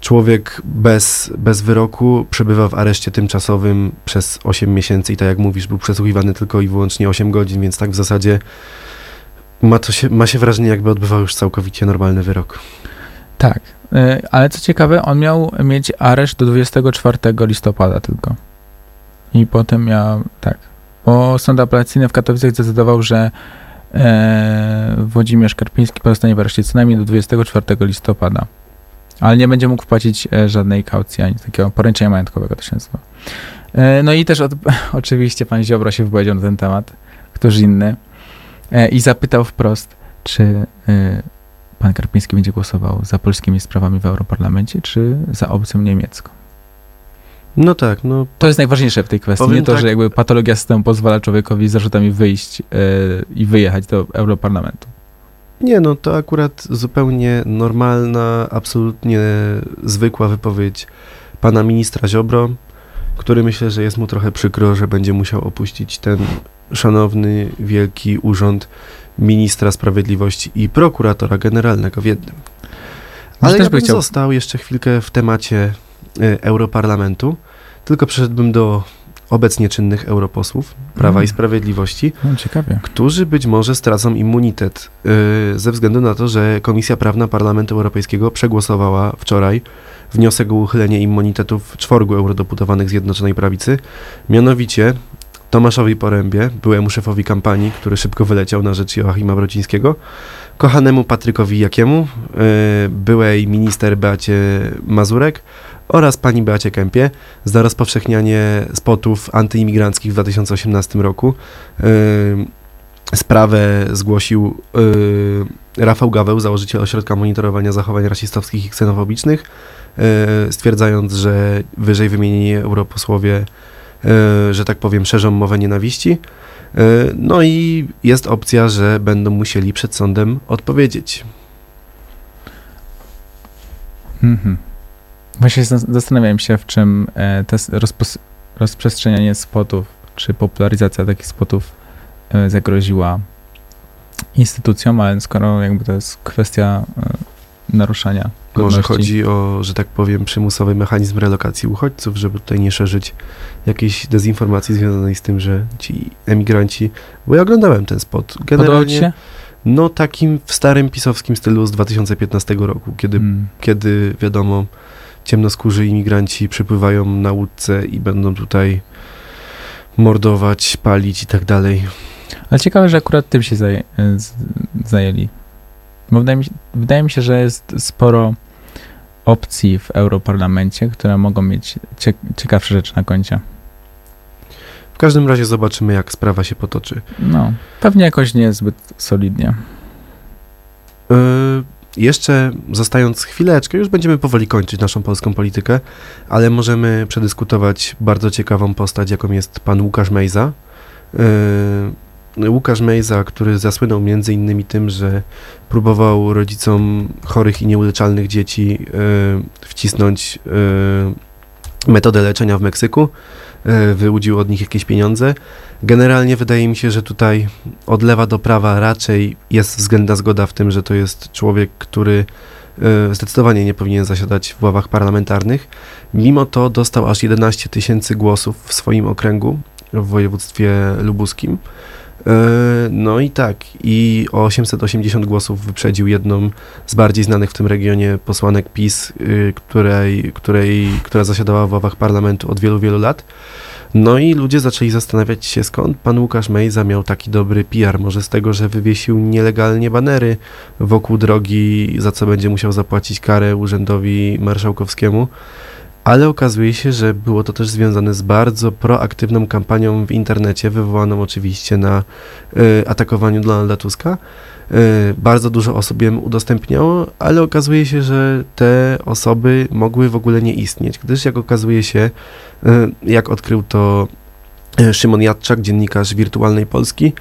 człowiek bez, bez wyroku przebywa w areszcie tymczasowym przez 8 miesięcy i tak jak mówisz, był przesłuchiwany tylko i wyłącznie 8 godzin, więc tak w zasadzie ma, to się, ma się wrażenie, jakby odbywał już całkowicie normalny wyrok. Tak, e, ale co ciekawe, on miał mieć areszt do 24 listopada tylko. I potem miał, tak, bo sąd apelacyjny w Katowicach zdecydował, że e, Włodzimierz Karpiński pozostanie w areszcie co najmniej do 24 listopada. Ale nie będzie mógł wpłacić e, żadnej kaucji, ani takiego poręczenia majątkowego to się nazywa. E, no i też od, *laughs* oczywiście pan Ziobro się wypowiedział na ten temat, któż inny, i zapytał wprost, czy e, pan Karpiński będzie głosował za polskimi sprawami w Europarlamencie, czy za obcą niemiecką. No tak, no To jest najważniejsze w tej kwestii. Nie to, tak- że jakby patologia systemu pozwala człowiekowi z zarzutami wyjść e, i wyjechać do Europarlamentu. nie, no to akurat zupełnie normalna, absolutnie zwykła wypowiedź pana ministra Ziobro, który myślę, że jest mu trochę przykro, że będzie musiał opuścić ten szanowny, wielki urząd ministra sprawiedliwości i prokuratora generalnego w jednym. Ale też ja by bym chciał- został jeszcze chwilkę w temacie e, Europarlamentu, tylko przeszedłbym do obecnie czynnych europosłów Prawa Mm. i Sprawiedliwości, No, ciekawie. którzy być może stracą immunitet yy, ze względu na to, że Komisja Prawna Parlamentu Europejskiego przegłosowała wczoraj wniosek o uchylenie immunitetów czworgu eurodeputowanych Zjednoczonej Prawicy, mianowicie Tomaszowi Porębie, byłemu szefowi kampanii, który szybko wyleciał na rzecz Joachima Brocińskiego, kochanemu Patrykowi Jakiemu, yy, byłej minister Beacie Mazurek oraz pani Beacie Kępie za rozpowszechnianie spotów antyimigranckich w 2018 roku. Yy, sprawę zgłosił yy, Rafał Gaweł, założyciel Ośrodka Monitorowania Zachowań Rasistowskich i Ksenofobicznych, stwierdzając, że wyżej wymienieni europosłowie, że tak powiem, szerzą mowę nienawiści. Yy, no i jest opcja, że będą musieli przed sądem odpowiedzieć. Mhm. Właśnie zas- zastanawiałem się, w czym e, rozpos- rozprzestrzenianie spotów, czy popularyzacja takich spotów e, zagroziła instytucjom, ale skoro jakby to jest kwestia e, naruszania Może godności. chodzi o, że tak powiem, przymusowy mechanizm relokacji uchodźców, żeby tutaj nie szerzyć jakiejś dezinformacji związanej z tym, że ci emigranci. Bo ja oglądałem ten spot. Generalnie, no takim w starym pisowskim stylu z 2015 roku, kiedy, Mm. kiedy wiadomo, ciemnoskórzy imigranci przypływają na łódce i będą tutaj mordować, palić i tak dalej. Ale ciekawe, że akurat tym się zaję- z- zajęli. Bo wydaje mi, się, wydaje mi się, że jest sporo opcji w Europarlamencie, które mogą mieć cie, ciekawsze rzeczy na koncie. W każdym razie zobaczymy, jak sprawa się potoczy. No, pewnie jakoś nie zbyt solidnie. Yy, jeszcze zostając chwileczkę, już będziemy powoli kończyć naszą polską politykę, ale możemy przedyskutować bardzo ciekawą postać, jaką jest pan Łukasz Mejza. Yy, Łukasz Mejza, który zasłynął między innymi tym, że próbował rodzicom chorych i nieuleczalnych dzieci e, wcisnąć e, metodę leczenia w Meksyku, e, wyłudził od nich jakieś pieniądze. Generalnie wydaje mi się, że tutaj od lewa do prawa raczej jest względna zgoda w tym, że to jest człowiek, który zdecydowanie nie powinien zasiadać w ławach parlamentarnych. Mimo to dostał aż 11 tysięcy głosów w swoim okręgu w województwie lubuskim. E, No i tak, i o 880 głosów wyprzedził jedną z bardziej znanych w tym regionie posłanek PiS, y, której, której, która zasiadała w ławach parlamentu od wielu, wielu lat. No i ludzie zaczęli zastanawiać się, skąd pan Łukasz Mejza miał taki dobry PR. Może z tego, że wywiesił nielegalnie banery wokół drogi, za co będzie musiał zapłacić karę urzędowi marszałkowskiemu. Ale okazuje się, że było to też związane z bardzo proaktywną kampanią w internecie, wywołaną oczywiście na y, atakowaniu Donalda Tuska. Y, bardzo dużo osób ją udostępniało, ale okazuje się, że te osoby mogły w ogóle nie istnieć, gdyż jak okazuje się, y, jak odkrył to y, Szymon Jadczak, dziennikarz Wirtualnej Polski,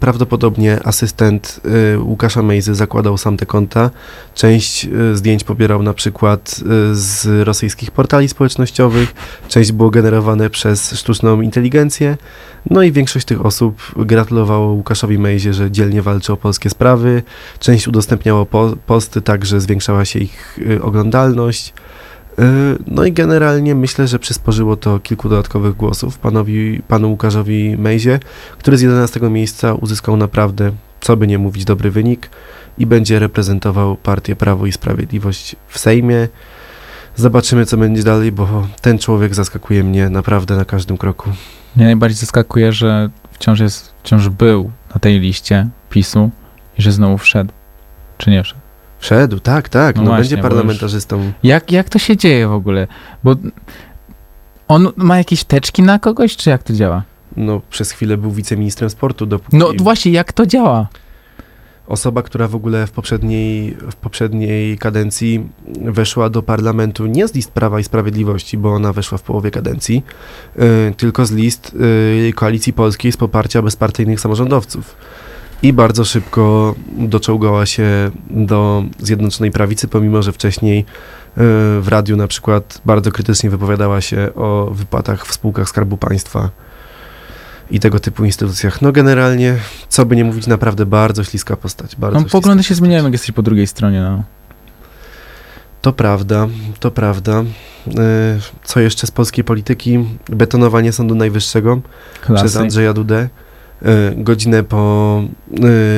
prawdopodobnie asystent y, Łukasza Mejzy zakładał sam te konta. Część y, zdjęć pobierał na przykład z rosyjskich portali społecznościowych, część było generowane przez sztuczną inteligencję. No i większość tych osób gratulowało Łukaszowi Mejzie, że dzielnie walczy o polskie sprawy. Część udostępniało po, posty tak, że zwiększała się ich oglądalność. Y, No i generalnie myślę, że przysporzyło to kilku dodatkowych głosów panowi, panu Łukaszowi Mejzie, który z 11 miejsca uzyskał naprawdę, co by nie mówić, dobry wynik i będzie reprezentował partię Prawo i Sprawiedliwość w Sejmie. Zobaczymy, co będzie dalej, bo ten człowiek zaskakuje mnie naprawdę na każdym kroku. Mnie najbardziej zaskakuje, że wciąż jest, wciąż był na tej liście PiSu i że znowu wszedł. Czy nie wszedł? Wszedł, tak, tak, No no, właśnie, będzie parlamentarzystą. Jak, jak to się dzieje w ogóle? Bo on ma jakieś teczki na kogoś, czy jak to działa? No, przez chwilę był wiceministrem sportu, dopóki No właśnie, jak to działa? osoba, która w ogóle w poprzedniej, w poprzedniej kadencji weszła do parlamentu nie z list Prawa i Sprawiedliwości, bo ona weszła w połowie kadencji, y, tylko z list y, Koalicji Polskiej z poparcia bezpartyjnych samorządowców. I bardzo szybko doczołgała się do Zjednoczonej Prawicy, pomimo że wcześniej y, w radiu na przykład bardzo krytycznie wypowiadała się o wypłatach w spółkach Skarbu Państwa i tego typu instytucjach. No generalnie, co by nie mówić, naprawdę bardzo śliska postać. Bardzo No, poglądy się zmieniają, jak jesteś po drugiej stronie. No. To prawda, to prawda. Y, Co jeszcze z polskiej polityki? Betonowanie Sądu Najwyższego przez Klasy. Andrzeja Dudę. Y, Godzinę po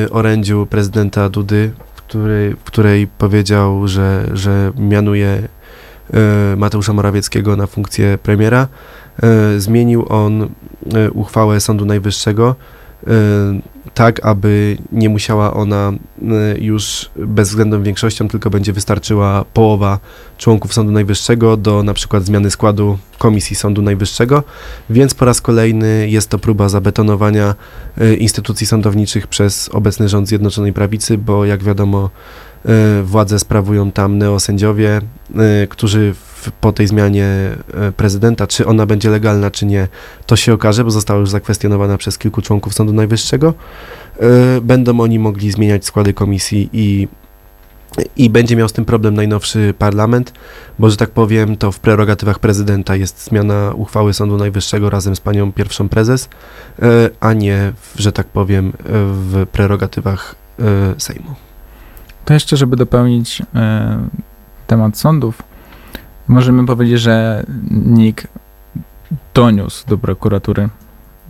y, orędziu prezydenta Dudy, w której, w której powiedział, że, że mianuje y, Mateusza Morawieckiego na funkcję premiera, zmienił on uchwałę Sądu Najwyższego tak, aby nie musiała ona y, już bezwzględną większością, tylko będzie wystarczyła połowa członków Sądu Najwyższego do na przykład zmiany składu Komisji Sądu Najwyższego, więc po raz kolejny jest to próba zabetonowania y, instytucji sądowniczych przez obecny rząd Zjednoczonej Prawicy, bo jak wiadomo y, władzę sprawują tam neosędziowie, y, którzy w, po tej zmianie y, prezydenta, czy ona będzie legalna, czy nie, to się okaże, bo została już zakwestionowana przez kilku członków Sądu Najwyższego. Będą oni mogli zmieniać składy komisji i, i będzie miał z tym problem najnowszy parlament, bo, że tak powiem, to w prerogatywach prezydenta jest zmiana uchwały Sądu Najwyższego razem z panią pierwszą prezes, a nie, że tak powiem, w prerogatywach Sejmu. To jeszcze, żeby dopełnić e, temat sądów, możemy powiedzieć, że NIK doniósł do prokuratury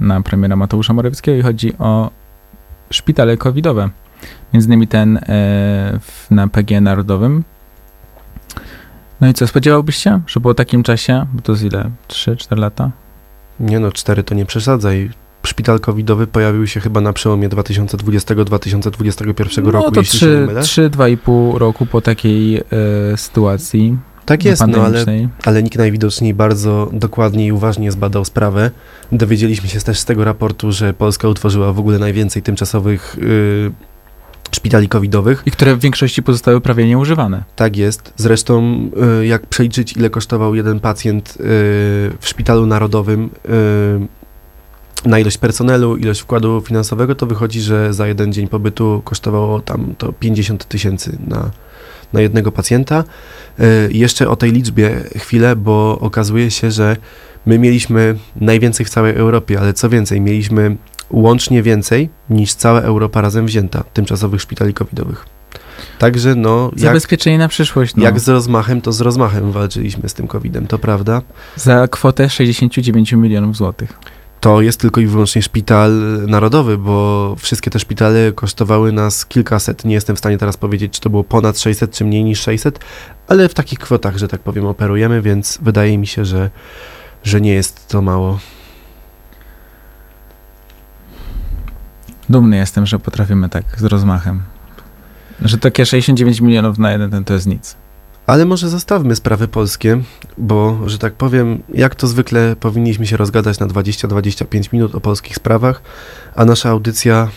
na premiera Mateusza Morawieckiego i chodzi o szpitale covidowe. Między innymi ten e, na PG Narodowym. No i co, spodziewałbyś się, że po takim czasie, bo to z ile? 3-4 lata? Nie no, cztery to nie przesadzaj. Szpital covidowy pojawił się chyba na przełomie 2020-2021 no roku, to jeśli się nie 3, mylę. 3-2,5 roku po takiej e, sytuacji Tak jest, no ale ale nikt najwidoczniej bardzo dokładnie i uważnie zbadał sprawę. Dowiedzieliśmy się też z tego raportu, że Polska utworzyła w ogóle najwięcej tymczasowych y, szpitali covidowych. I które w większości pozostały prawie nieużywane. Tak jest. Zresztą, y, jak przeliczyć, ile kosztował jeden pacjent y, w szpitalu narodowym y, na ilość personelu, ilość wkładu finansowego, to wychodzi, że za jeden dzień pobytu kosztowało tam to 50 tysięcy na, na jednego pacjenta. Y, Jeszcze o tej liczbie chwilę, bo okazuje się, że my mieliśmy najwięcej w całej Europie, ale co więcej, mieliśmy łącznie więcej niż cała Europa razem wzięta tymczasowych szpitali covidowych. Także no, jak, Zabezpieczenie na przyszłość. No. jak z rozmachem, to z rozmachem walczyliśmy z tym covidem, to prawda. Za kwotę 69 milionów złotych. To jest tylko i wyłącznie szpital narodowy, bo wszystkie te szpitale kosztowały nas kilkaset. Nie jestem w stanie teraz powiedzieć, czy to było ponad 600, czy mniej niż 600, ale w takich kwotach, że tak powiem, operujemy, więc wydaje mi się, że, że nie jest to mało. Dumny jestem, że potrafimy tak z rozmachem. Że takie 69 milionów na jeden to jest nic. Ale może zostawmy sprawy polskie, bo, że tak powiem, jak to zwykle powinniśmy się rozgadać na 20-25 minut o polskich sprawach, a nasza audycja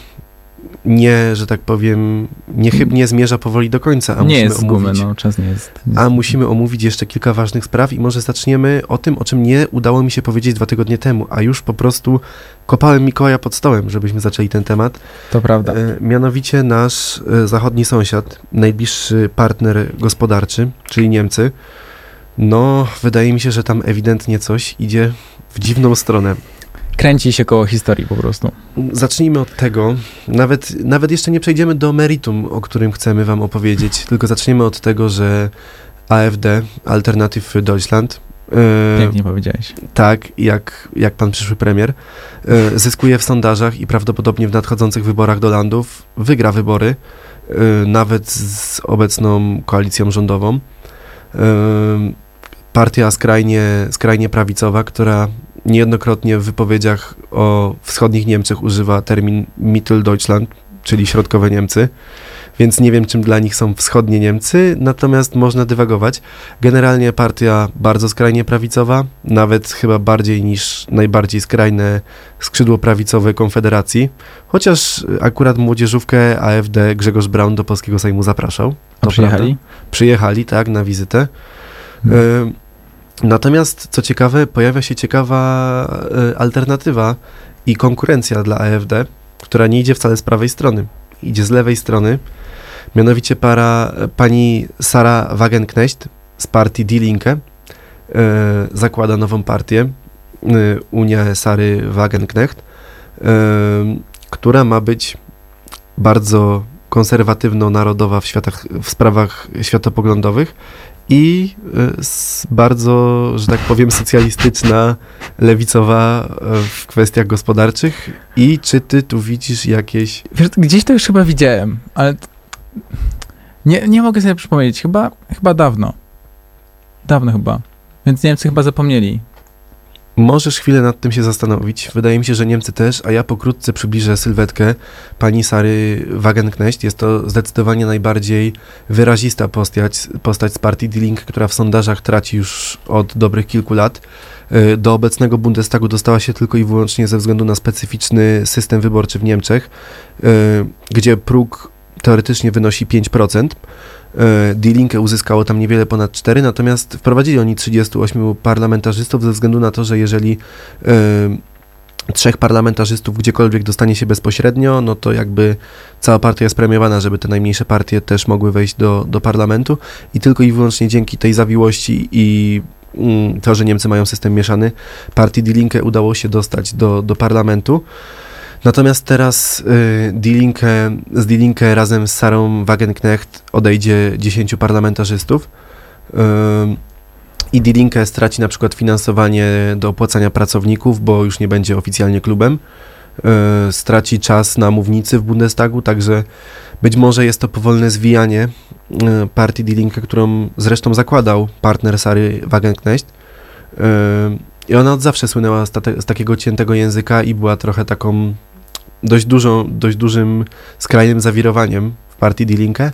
nie, że tak powiem, niechybnie zmierza powoli do końca. A nie musimy jest z gumy, omówić, no czas nie jest. nie A musimy omówić jeszcze kilka ważnych spraw i może zaczniemy o tym, o czym nie udało mi się powiedzieć dwa tygodnie temu, a już po prostu kopałem Mikołaja pod stołem, żebyśmy zaczęli ten temat. To prawda. E, mianowicie nasz e, zachodni sąsiad, najbliższy partner gospodarczy, czyli Niemcy, no wydaje mi się, że tam ewidentnie coś idzie w dziwną stronę. Kręci się koło historii po prostu. Zacznijmy od tego, nawet, nawet jeszcze nie przejdziemy do meritum, o którym chcemy wam opowiedzieć, tylko zaczniemy od tego, że AfD, Alternative für Deutschland, e, Pięknie powiedziałeś. tak jak, jak pan przyszły premier, e, zyskuje w sondażach i prawdopodobnie w nadchodzących wyborach do landów wygra wybory, e, nawet z obecną koalicją rządową. Partia skrajnie, skrajnie prawicowa, która niejednokrotnie w wypowiedziach o wschodnich Niemczech używa termin Mitteldeutschland, czyli środkowe Niemcy, więc nie wiem, czym dla nich są wschodnie Niemcy, natomiast można dywagować. Generalnie partia bardzo skrajnie prawicowa, nawet chyba bardziej niż najbardziej skrajne skrzydło prawicowe Konfederacji, chociaż akurat młodzieżówkę AfD Grzegorz Braun do Polskiego Sejmu zapraszał. A przyjechali? Prawda? Przyjechali, tak, na wizytę. Hmm. Y, Natomiast, co ciekawe, pojawia się ciekawa y, alternatywa i konkurencja dla AfD, która nie idzie wcale z prawej strony, idzie z lewej strony. Mianowicie para, pani Sara Wagenknecht z partii Die Linke y, zakłada nową partię, Unia Sary Wagenknecht, która ma być bardzo konserwatywno-narodowa w, w sprawach światopoglądowych i s- bardzo, że tak powiem, socjalistyczna, lewicowa y, w kwestiach gospodarczych. I czy ty tu widzisz jakieś... Wiesz, gdzieś to już chyba widziałem, ale nie, nie mogę sobie przypomnieć. Chyba, chyba dawno. Dawno chyba. Więc Niemcy chyba zapomnieli. Możesz chwilę nad tym się zastanowić. Wydaje mi się, że Niemcy też, a ja pokrótce przybliżę sylwetkę pani Sary Wagenknecht. Jest to zdecydowanie najbardziej wyrazista postać, postać z partii Die Linke, która w sondażach traci już od dobrych kilku lat. Y, Do obecnego Bundestagu dostała się tylko i wyłącznie ze względu na specyficzny system wyborczy w Niemczech, y, gdzie próg teoretycznie wynosi 5%. E, Die Linke uzyskało tam niewiele ponad 4, natomiast wprowadzili oni 38 parlamentarzystów ze względu na to, że jeżeli e, trzech parlamentarzystów gdziekolwiek dostanie się bezpośrednio, no to jakby cała partia jest premiowana, żeby te najmniejsze partie też mogły wejść do, do parlamentu i tylko i wyłącznie dzięki tej zawiłości i mm, to, że Niemcy mają system mieszany, partii Die Linke udało się dostać do, do parlamentu. Natomiast teraz y, Die Linke, z Die Linke razem z Sarą Wagenknecht odejdzie 10 parlamentarzystów y, i Die Linke straci na przykład finansowanie do opłacania pracowników, bo już nie będzie oficjalnie klubem. Y, straci czas na mównicy w Bundestagu, także być może jest to powolne zwijanie partii Die Linke, którą zresztą zakładał partner Sary Wagenknecht. I ona od zawsze słynęła z, tate, z takiego ciętego języka i była trochę taką dość, dużą, dość dużym, skrajnym zawirowaniem w partii Die Linke.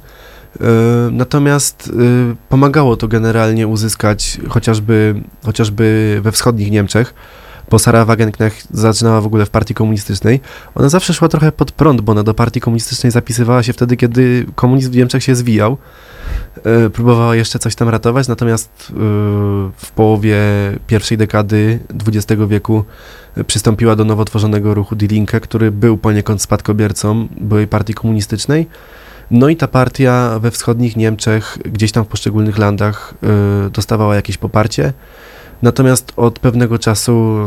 Natomiast yy, pomagało to generalnie uzyskać chociażby, chociażby we wschodnich Niemczech, bo Sara Wagenknecht zaczynała w ogóle w partii komunistycznej. Ona zawsze szła trochę pod prąd, bo ona do partii komunistycznej zapisywała się wtedy, kiedy komunizm w Niemczech się zwijał. E, próbowała jeszcze coś tam ratować, natomiast e, w połowie pierwszej dekady XX wieku e, przystąpiła do nowo tworzonego ruchu Die Linke, który był poniekąd spadkobiercą byłej partii komunistycznej. No i ta partia we wschodnich Niemczech, gdzieś tam w poszczególnych landach dostawała jakieś poparcie. Natomiast od pewnego czasu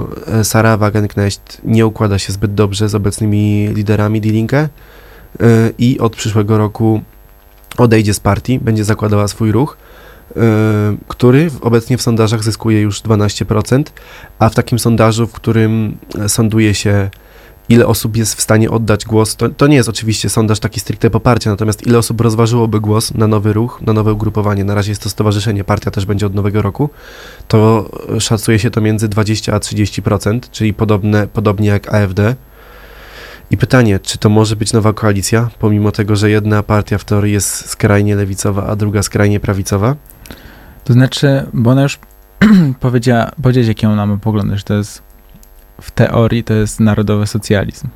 Sarah Wagenknecht nie układa się zbyt dobrze z obecnymi liderami Die Linke e, i od przyszłego roku odejdzie z partii, będzie zakładała swój ruch, e, który obecnie w sondażach zyskuje już 12%, a w takim sondażu, w którym sąduje się ile osób jest w stanie oddać głos, to, to nie jest oczywiście sondaż taki stricte poparcia, natomiast ile osób rozważyłoby głos na nowy ruch, na nowe ugrupowanie, na razie jest to stowarzyszenie, partia też będzie od nowego roku, to szacuje się to między 20 a 30%, czyli podobne, podobnie jak AfD. I pytanie, czy to może być nowa koalicja, pomimo tego, że jedna partia w teorii jest skrajnie lewicowa, a druga skrajnie prawicowa? To znaczy, bo ona już *clears throat* powiedziała, powiedzieć, jakie ona ma poglądy, że to jest w teorii to jest narodowy socjalizm.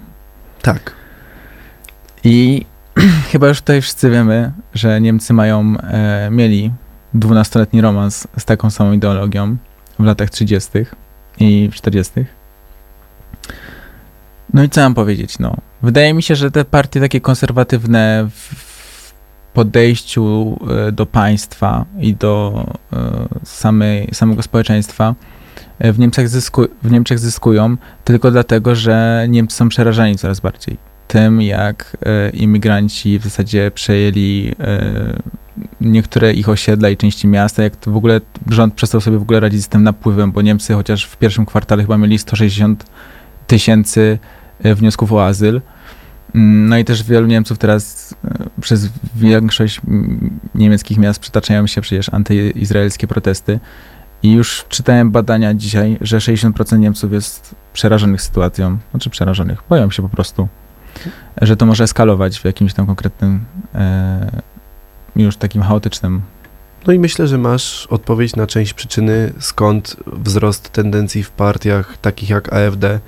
Tak. I *clears throat* chyba już tutaj wszyscy wiemy, że Niemcy mają, e, mieli 12-letni romans z taką samą ideologią w latach 30. i 40. No i co mam powiedzieć? No, wydaje mi się, że te partie takie konserwatywne w podejściu e, do państwa i do e, samej, samego społeczeństwa e, w Niemczech, zysku, w Niemczech zyskują tylko dlatego, że Niemcy są przerażeni coraz bardziej tym, jak imigranci w zasadzie przejęli niektóre ich osiedla i części miasta, jak w ogóle rząd przestał sobie w ogóle radzić z tym napływem, bo Niemcy chociaż w pierwszym kwartale chyba mieli 160 tysięcy wniosków o azyl. Mm, No i też wielu Niemców teraz e, przez większość mm, niemieckich miast przytaczają się przecież antyizraelskie protesty. I już czytałem badania dzisiaj, że 60% Niemców jest przerażonych sytuacją, znaczy przerażonych, boją się po prostu, że to może eskalować w jakimś tam konkretnym, e, już takim chaotycznym. No i myślę, że masz odpowiedź na część przyczyny, skąd wzrost tendencji w partiach takich jak AfD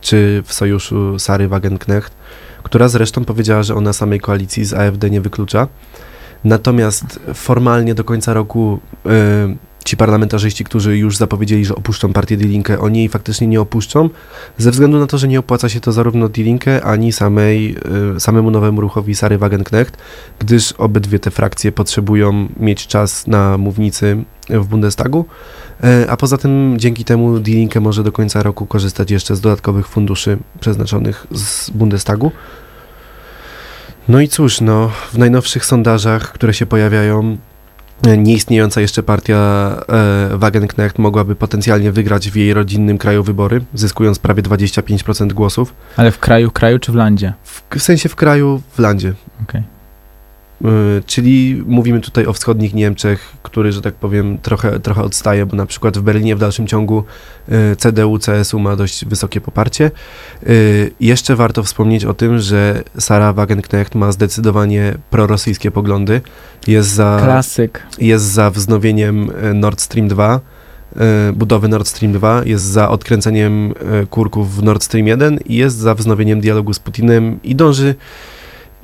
czy w sojuszu Sary Wagenknecht, która zresztą powiedziała, że ona samej koalicji z AfD nie wyklucza. Natomiast formalnie do końca roku y, ci parlamentarzyści, którzy już zapowiedzieli, że opuszczą partię Die Linke, oni jej faktycznie nie opuszczą, ze względu na to, że nie opłaca się to zarówno Die Linke, ani samej, y, samemu nowemu ruchowi Sary Wagenknecht, gdyż obydwie te frakcje potrzebują mieć czas na mównicy w Bundestagu, e, a poza tym dzięki temu Die Linke może do końca roku korzystać jeszcze z dodatkowych funduszy przeznaczonych z Bundestagu. No i cóż, no, w najnowszych sondażach, które się pojawiają, nieistniejąca jeszcze partia e, Wagenknecht mogłaby potencjalnie wygrać w jej rodzinnym kraju wybory, zyskując prawie 25% głosów. Ale w kraju, kraju czy w landzie? W, w sensie w kraju, w landzie. Okej. Y, Czyli mówimy tutaj o wschodnich Niemczech, który, że tak powiem, trochę, trochę odstaje, bo na przykład w Berlinie w dalszym ciągu y, CDU, CSU ma dość wysokie poparcie. Y, Jeszcze warto wspomnieć o tym, że Sara Wagenknecht ma zdecydowanie prorosyjskie poglądy. Jest za, Klasyk. jest za wznowieniem y, Nord Stream 2, y, budowy Nord Stream 2, jest za odkręceniem y, kurków w Nord Stream 1 i jest za wznowieniem dialogu z Putinem i dąży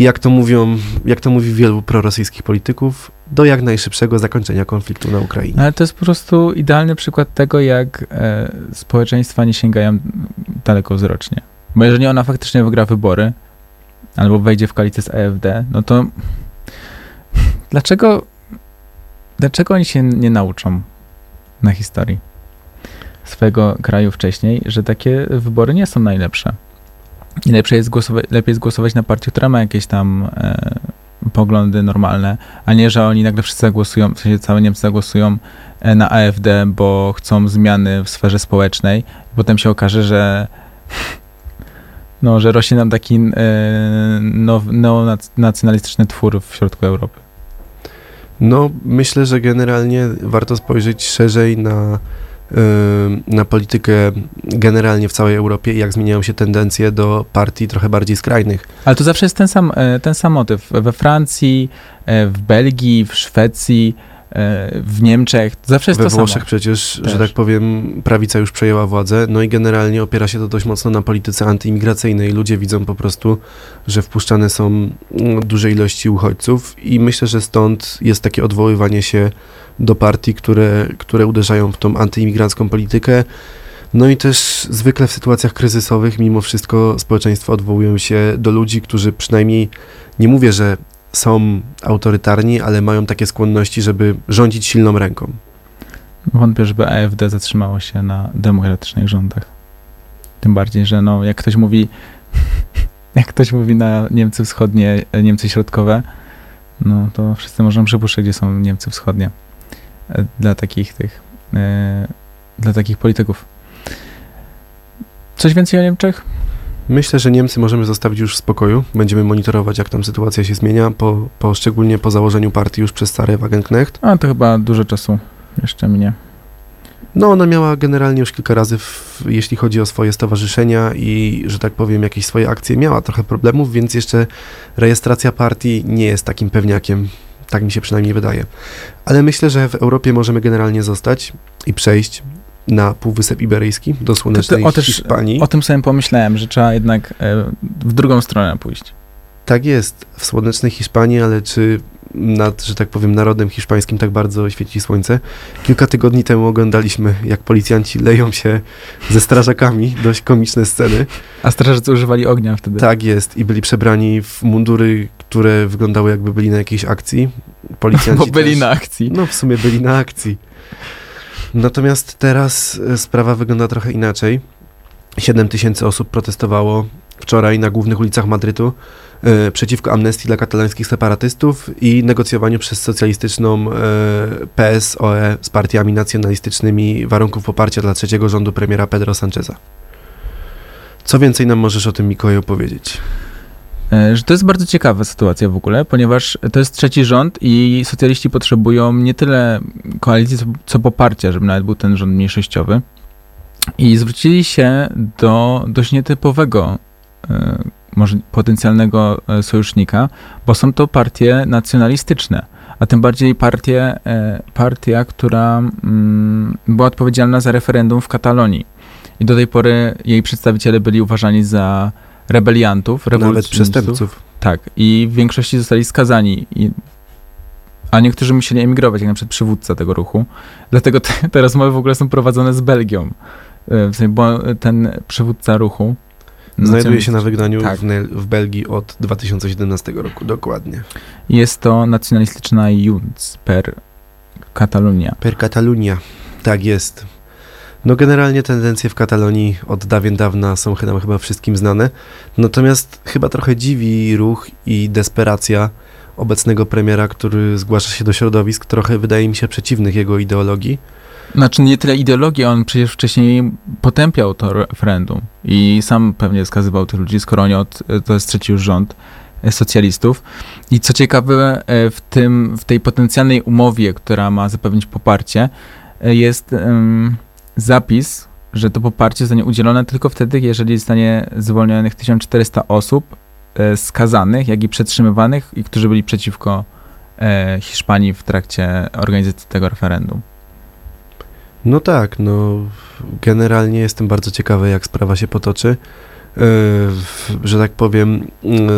jak to mówią, jak to mówi wielu prorosyjskich polityków, do jak najszybszego zakończenia konfliktu na Ukrainie. Ale to jest po prostu idealny przykład tego, jak e, społeczeństwa nie sięgają dalekowzrocznie. Bo jeżeli ona faktycznie wygra wybory, albo wejdzie w koalicję z AfD, no to dlaczego, dlaczego oni się nie nauczą na historii swojego kraju wcześniej, że takie wybory nie są najlepsze? I lepsze jest głosować, lepiej jest głosować na partię, która ma jakieś tam e, poglądy normalne, a nie, że oni nagle wszyscy zagłosują, w sensie całe Niemcy zagłosują e, na AfD, bo chcą zmiany w sferze społecznej. Potem się okaże, że no, że rośnie nam taki e, now, neonacjonalistyczny twór w środku Europy. No, myślę, że generalnie warto spojrzeć szerzej na, na politykę generalnie w całej Europie i jak zmieniają się tendencje do partii trochę bardziej skrajnych. Ale to zawsze jest ten sam, e, ten sam motyw. We Francji, e, w Belgii, w Szwecji w Niemczech. Zawsze jest We to Włoszech samo. przecież, Też. że tak powiem, prawica już przejęła władzę, no i generalnie opiera się to dość mocno na polityce antyimigracyjnej. Ludzie widzą po prostu, że wpuszczane są mm, duże ilości uchodźców i myślę, że stąd jest takie odwoływanie się do partii, które, które uderzają w tą antyimigrancką politykę. No i też zwykle w sytuacjach kryzysowych, mimo wszystko, społeczeństwa odwołują się do ludzi, którzy przynajmniej, nie mówię, że są autorytarni, ale mają takie skłonności, żeby rządzić silną ręką. Wątpię, żeby AfD zatrzymało się na demokratycznych rządach. Tym bardziej, że no, jak ktoś mówi, *laughs* jak ktoś mówi na Niemcy wschodnie, Niemcy środkowe, no to wszyscy możemy przypuszczać, gdzie są Niemcy wschodnie. E, Dla takich tych, e, dla takich polityków. Coś więcej o Niemczech? Myślę, że Niemcy możemy zostawić już w spokoju. Będziemy monitorować, jak tam sytuacja się zmienia, po, po, szczególnie po założeniu partii już przez Sarę Wagenknecht. A to chyba dużo czasu jeszcze minie. No, ona miała generalnie już kilka razy, w, jeśli chodzi o swoje stowarzyszenia i, że tak powiem, jakieś swoje akcje, miała trochę problemów, więc jeszcze rejestracja partii nie jest takim pewniakiem. Tak mi się przynajmniej wydaje. Ale myślę, że w Europie możemy generalnie zostać i przejść na Półwysep Iberyjski, do słonecznej o też- Hiszpanii. O tym sobie pomyślałem, że trzeba jednak e, w drugą stronę pójść. Tak jest, w słonecznej Hiszpanii, ale czy nad, że tak powiem, narodem hiszpańskim tak bardzo świeci słońce? Kilka tygodni temu oglądaliśmy, jak policjanci leją się ze strażakami, *laughs* dość komiczne sceny. A strażacy używali ognia wtedy. Tak jest, i byli przebrani w mundury, które wyglądały jakby byli na jakiejś akcji. Policjanci *laughs* Bo byli też, na akcji. No, w sumie byli na akcji. Natomiast teraz e, sprawa wygląda trochę inaczej. 7 tysięcy osób protestowało wczoraj na głównych ulicach Madrytu e, przeciwko amnestii dla katalońskich separatystów i negocjowaniu przez socjalistyczną e, PSOE z partiami nacjonalistycznymi warunków poparcia dla trzeciego rządu premiera Pedro Sancheza. Co więcej nam możesz o tym, Mikołaju, opowiedzieć? E, Że to jest bardzo ciekawa sytuacja w ogóle, ponieważ to jest trzeci rząd i socjaliści potrzebują nie tyle koalicji, co, poparcia, żeby nawet był ten rząd mniejszościowy. I zwrócili się do dość nietypowego, e, może potencjalnego e, sojusznika, bo są to partie nacjonalistyczne, a tym bardziej partie, partia, która mm, była odpowiedzialna za referendum w Katalonii. I do tej pory jej przedstawiciele byli uważani za rebeliantów, Nawet przestępców. Tak, i w większości zostali skazani. I, a niektórzy musieli emigrować, jak na przykład przywódca tego ruchu. Dlatego te, *laughs* te rozmowy w ogóle są prowadzone z Belgią. E, W sensie, bo ten przywódca ruchu Znajduje się na wygnaniu Tak. w, w Belgii od 2017 roku, dokładnie. Jest to nacjonalistyczna Junts per Katalunia. Per Catalunya. Tak jest. No generalnie tendencje w Katalonii od dawien dawna są nam chyba wszystkim znane. Natomiast chyba trochę dziwi ruch i desperacja obecnego premiera, który zgłasza się do środowisk trochę wydaje mi się przeciwnych jego ideologii. Znaczy nie tyle ideologii, on przecież wcześniej potępiał to referendum i sam pewnie wskazywał tych ludzi, skoro oni od, to jest trzeci już rząd e, socjalistów. I co ciekawe, e, w, tym, w tej potencjalnej umowie, która ma zapewnić poparcie, e, jest zapis, że to poparcie zostanie udzielone tylko wtedy, jeżeli zostanie zwolnionych 1400 osób e, skazanych, jak i przetrzymywanych, i którzy byli przeciwko e, Hiszpanii w trakcie organizacji tego referendum. No tak, no generalnie jestem bardzo ciekawy, jak sprawa się potoczy. W- że tak powiem,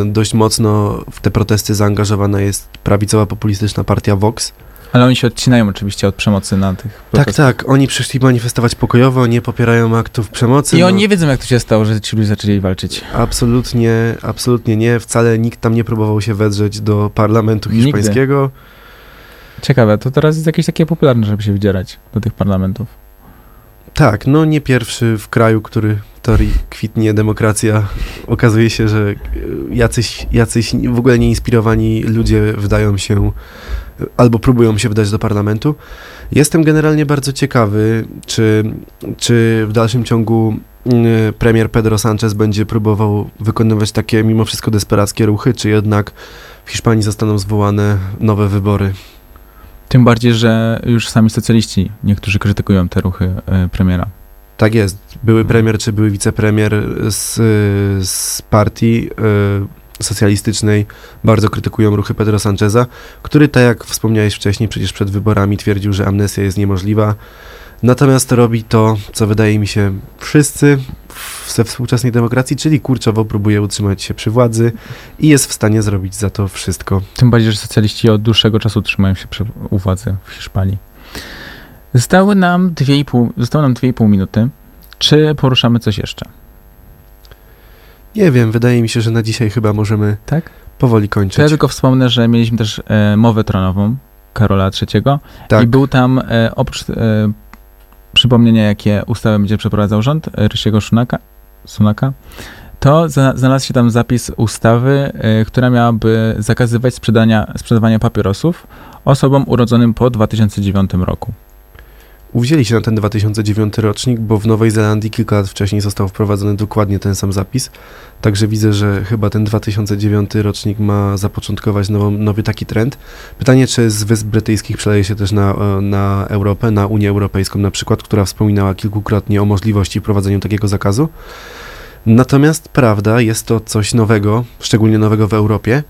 dość mocno w te protesty zaangażowana jest prawicowa populistyczna partia Vox. Ale oni się odcinają oczywiście od przemocy na tych Tak, protestach. tak, oni przyszli manifestować pokojowo, nie popierają aktów przemocy. I no, oni nie wiedzą, jak to się stało, że ci ludzie zaczęli walczyć. Absolutnie, absolutnie nie. Wcale nikt tam nie próbował się wedrzeć do parlamentu Nigdy. hiszpańskiego. Ciekawe, to teraz jest jakieś takie popularne, żeby się wdzierać do tych parlamentów. Tak, no nie pierwszy w kraju, który w teorii kwitnie demokracja. Okazuje się, że jacyś, jacyś w ogóle nieinspirowani ludzie wdają się albo próbują się wdać do parlamentu. Jestem generalnie bardzo ciekawy, czy, czy w dalszym ciągu y, premier Pedro Sanchez będzie próbował wykonywać takie mimo wszystko desperackie ruchy, czy jednak w Hiszpanii zostaną zwołane nowe wybory. Tym bardziej, że już sami socjaliści niektórzy krytykują te ruchy e, premiera. Tak jest. Były premier czy były wicepremier z, z partii y, socjalistycznej bardzo krytykują ruchy Pedro Sancheza, który, tak jak wspomniałeś wcześniej, przecież przed wyborami twierdził, że amnestia jest niemożliwa. Natomiast robi to, co wydaje mi się wszyscy we współczesnej demokracji, czyli kurczowo próbuje utrzymać się przy władzy i jest w stanie zrobić za to wszystko. Tym bardziej, że socjaliści od dłuższego czasu trzymają się przy u władzy w Hiszpanii. Zostały nam 2,5, zostało nam 2,5 minuty. Czy poruszamy coś jeszcze? Nie wiem, wydaje mi się, że na dzisiaj chyba możemy Tak? powoli To ja kończyć. tylko wspomnę, że mieliśmy też e, mowę tronową Karola III Tak. i był tam e, oprócz e, przypomnienia, jakie ustawy będzie przeprowadzał rząd e, Rysiego Sunaka, Sunaka to za, znalazł się tam zapis ustawy, e, która miałaby zakazywać sprzedania, sprzedawania papierosów osobom urodzonym po 2009 roku. Uwzięli się na ten 2009 rocznik, bo w Nowej Zelandii kilka lat wcześniej został wprowadzony dokładnie ten sam zapis. Także widzę, że chyba ten 2009 rocznik ma zapoczątkować nowy taki trend. Pytanie, czy z Wysp Brytyjskich przeleje się też na, e, na Europę, na Unię Europejską na przykład, która wspominała kilkukrotnie o możliwości wprowadzenia takiego zakazu. Natomiast prawda, jest to coś nowego, szczególnie nowego w Europie.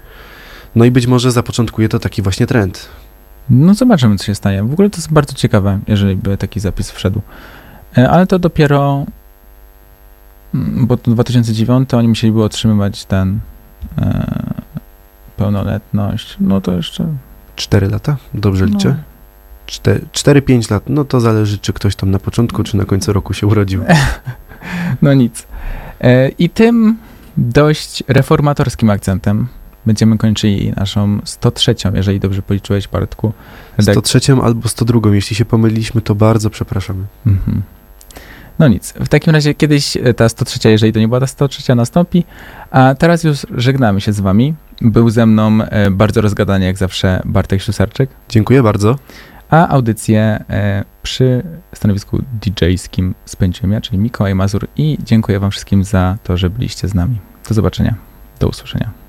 No i być może zapoczątkuje to taki właśnie trend. No zobaczymy, co się stanie. W ogóle to jest bardzo ciekawe, jeżeli by taki zapis wszedł. E, Ale to dopiero, mm, bo to 2009 oni musieliby otrzymywać ten e, pełnoletność. No to jeszcze... Cztery lata? Dobrze liczę? No, 4-5 lat, no to zależy, czy ktoś tam na początku, czy na końcu roku się urodził. *laughs* no nic. E, I tym dość reformatorskim akcentem będziemy kończyli naszą 103, jeżeli dobrze policzyłeś, Bartku. redak- 103 albo 102, jeśli się pomyliliśmy, to bardzo przepraszamy. Mhm. No nic. W takim razie kiedyś e, ta 103, jeżeli to nie była ta 103, nastąpi. A teraz już żegnamy się z wami. Był ze mną e, bardzo rozgadany jak zawsze Bartek Ślusarczyk, Dziękuję bardzo. a audycję e, przy stanowisku DJ-skim spędziłem ja, czyli Mikołaj Mazur i dziękuję wam wszystkim za to, że byliście z nami. Do zobaczenia. Do usłyszenia.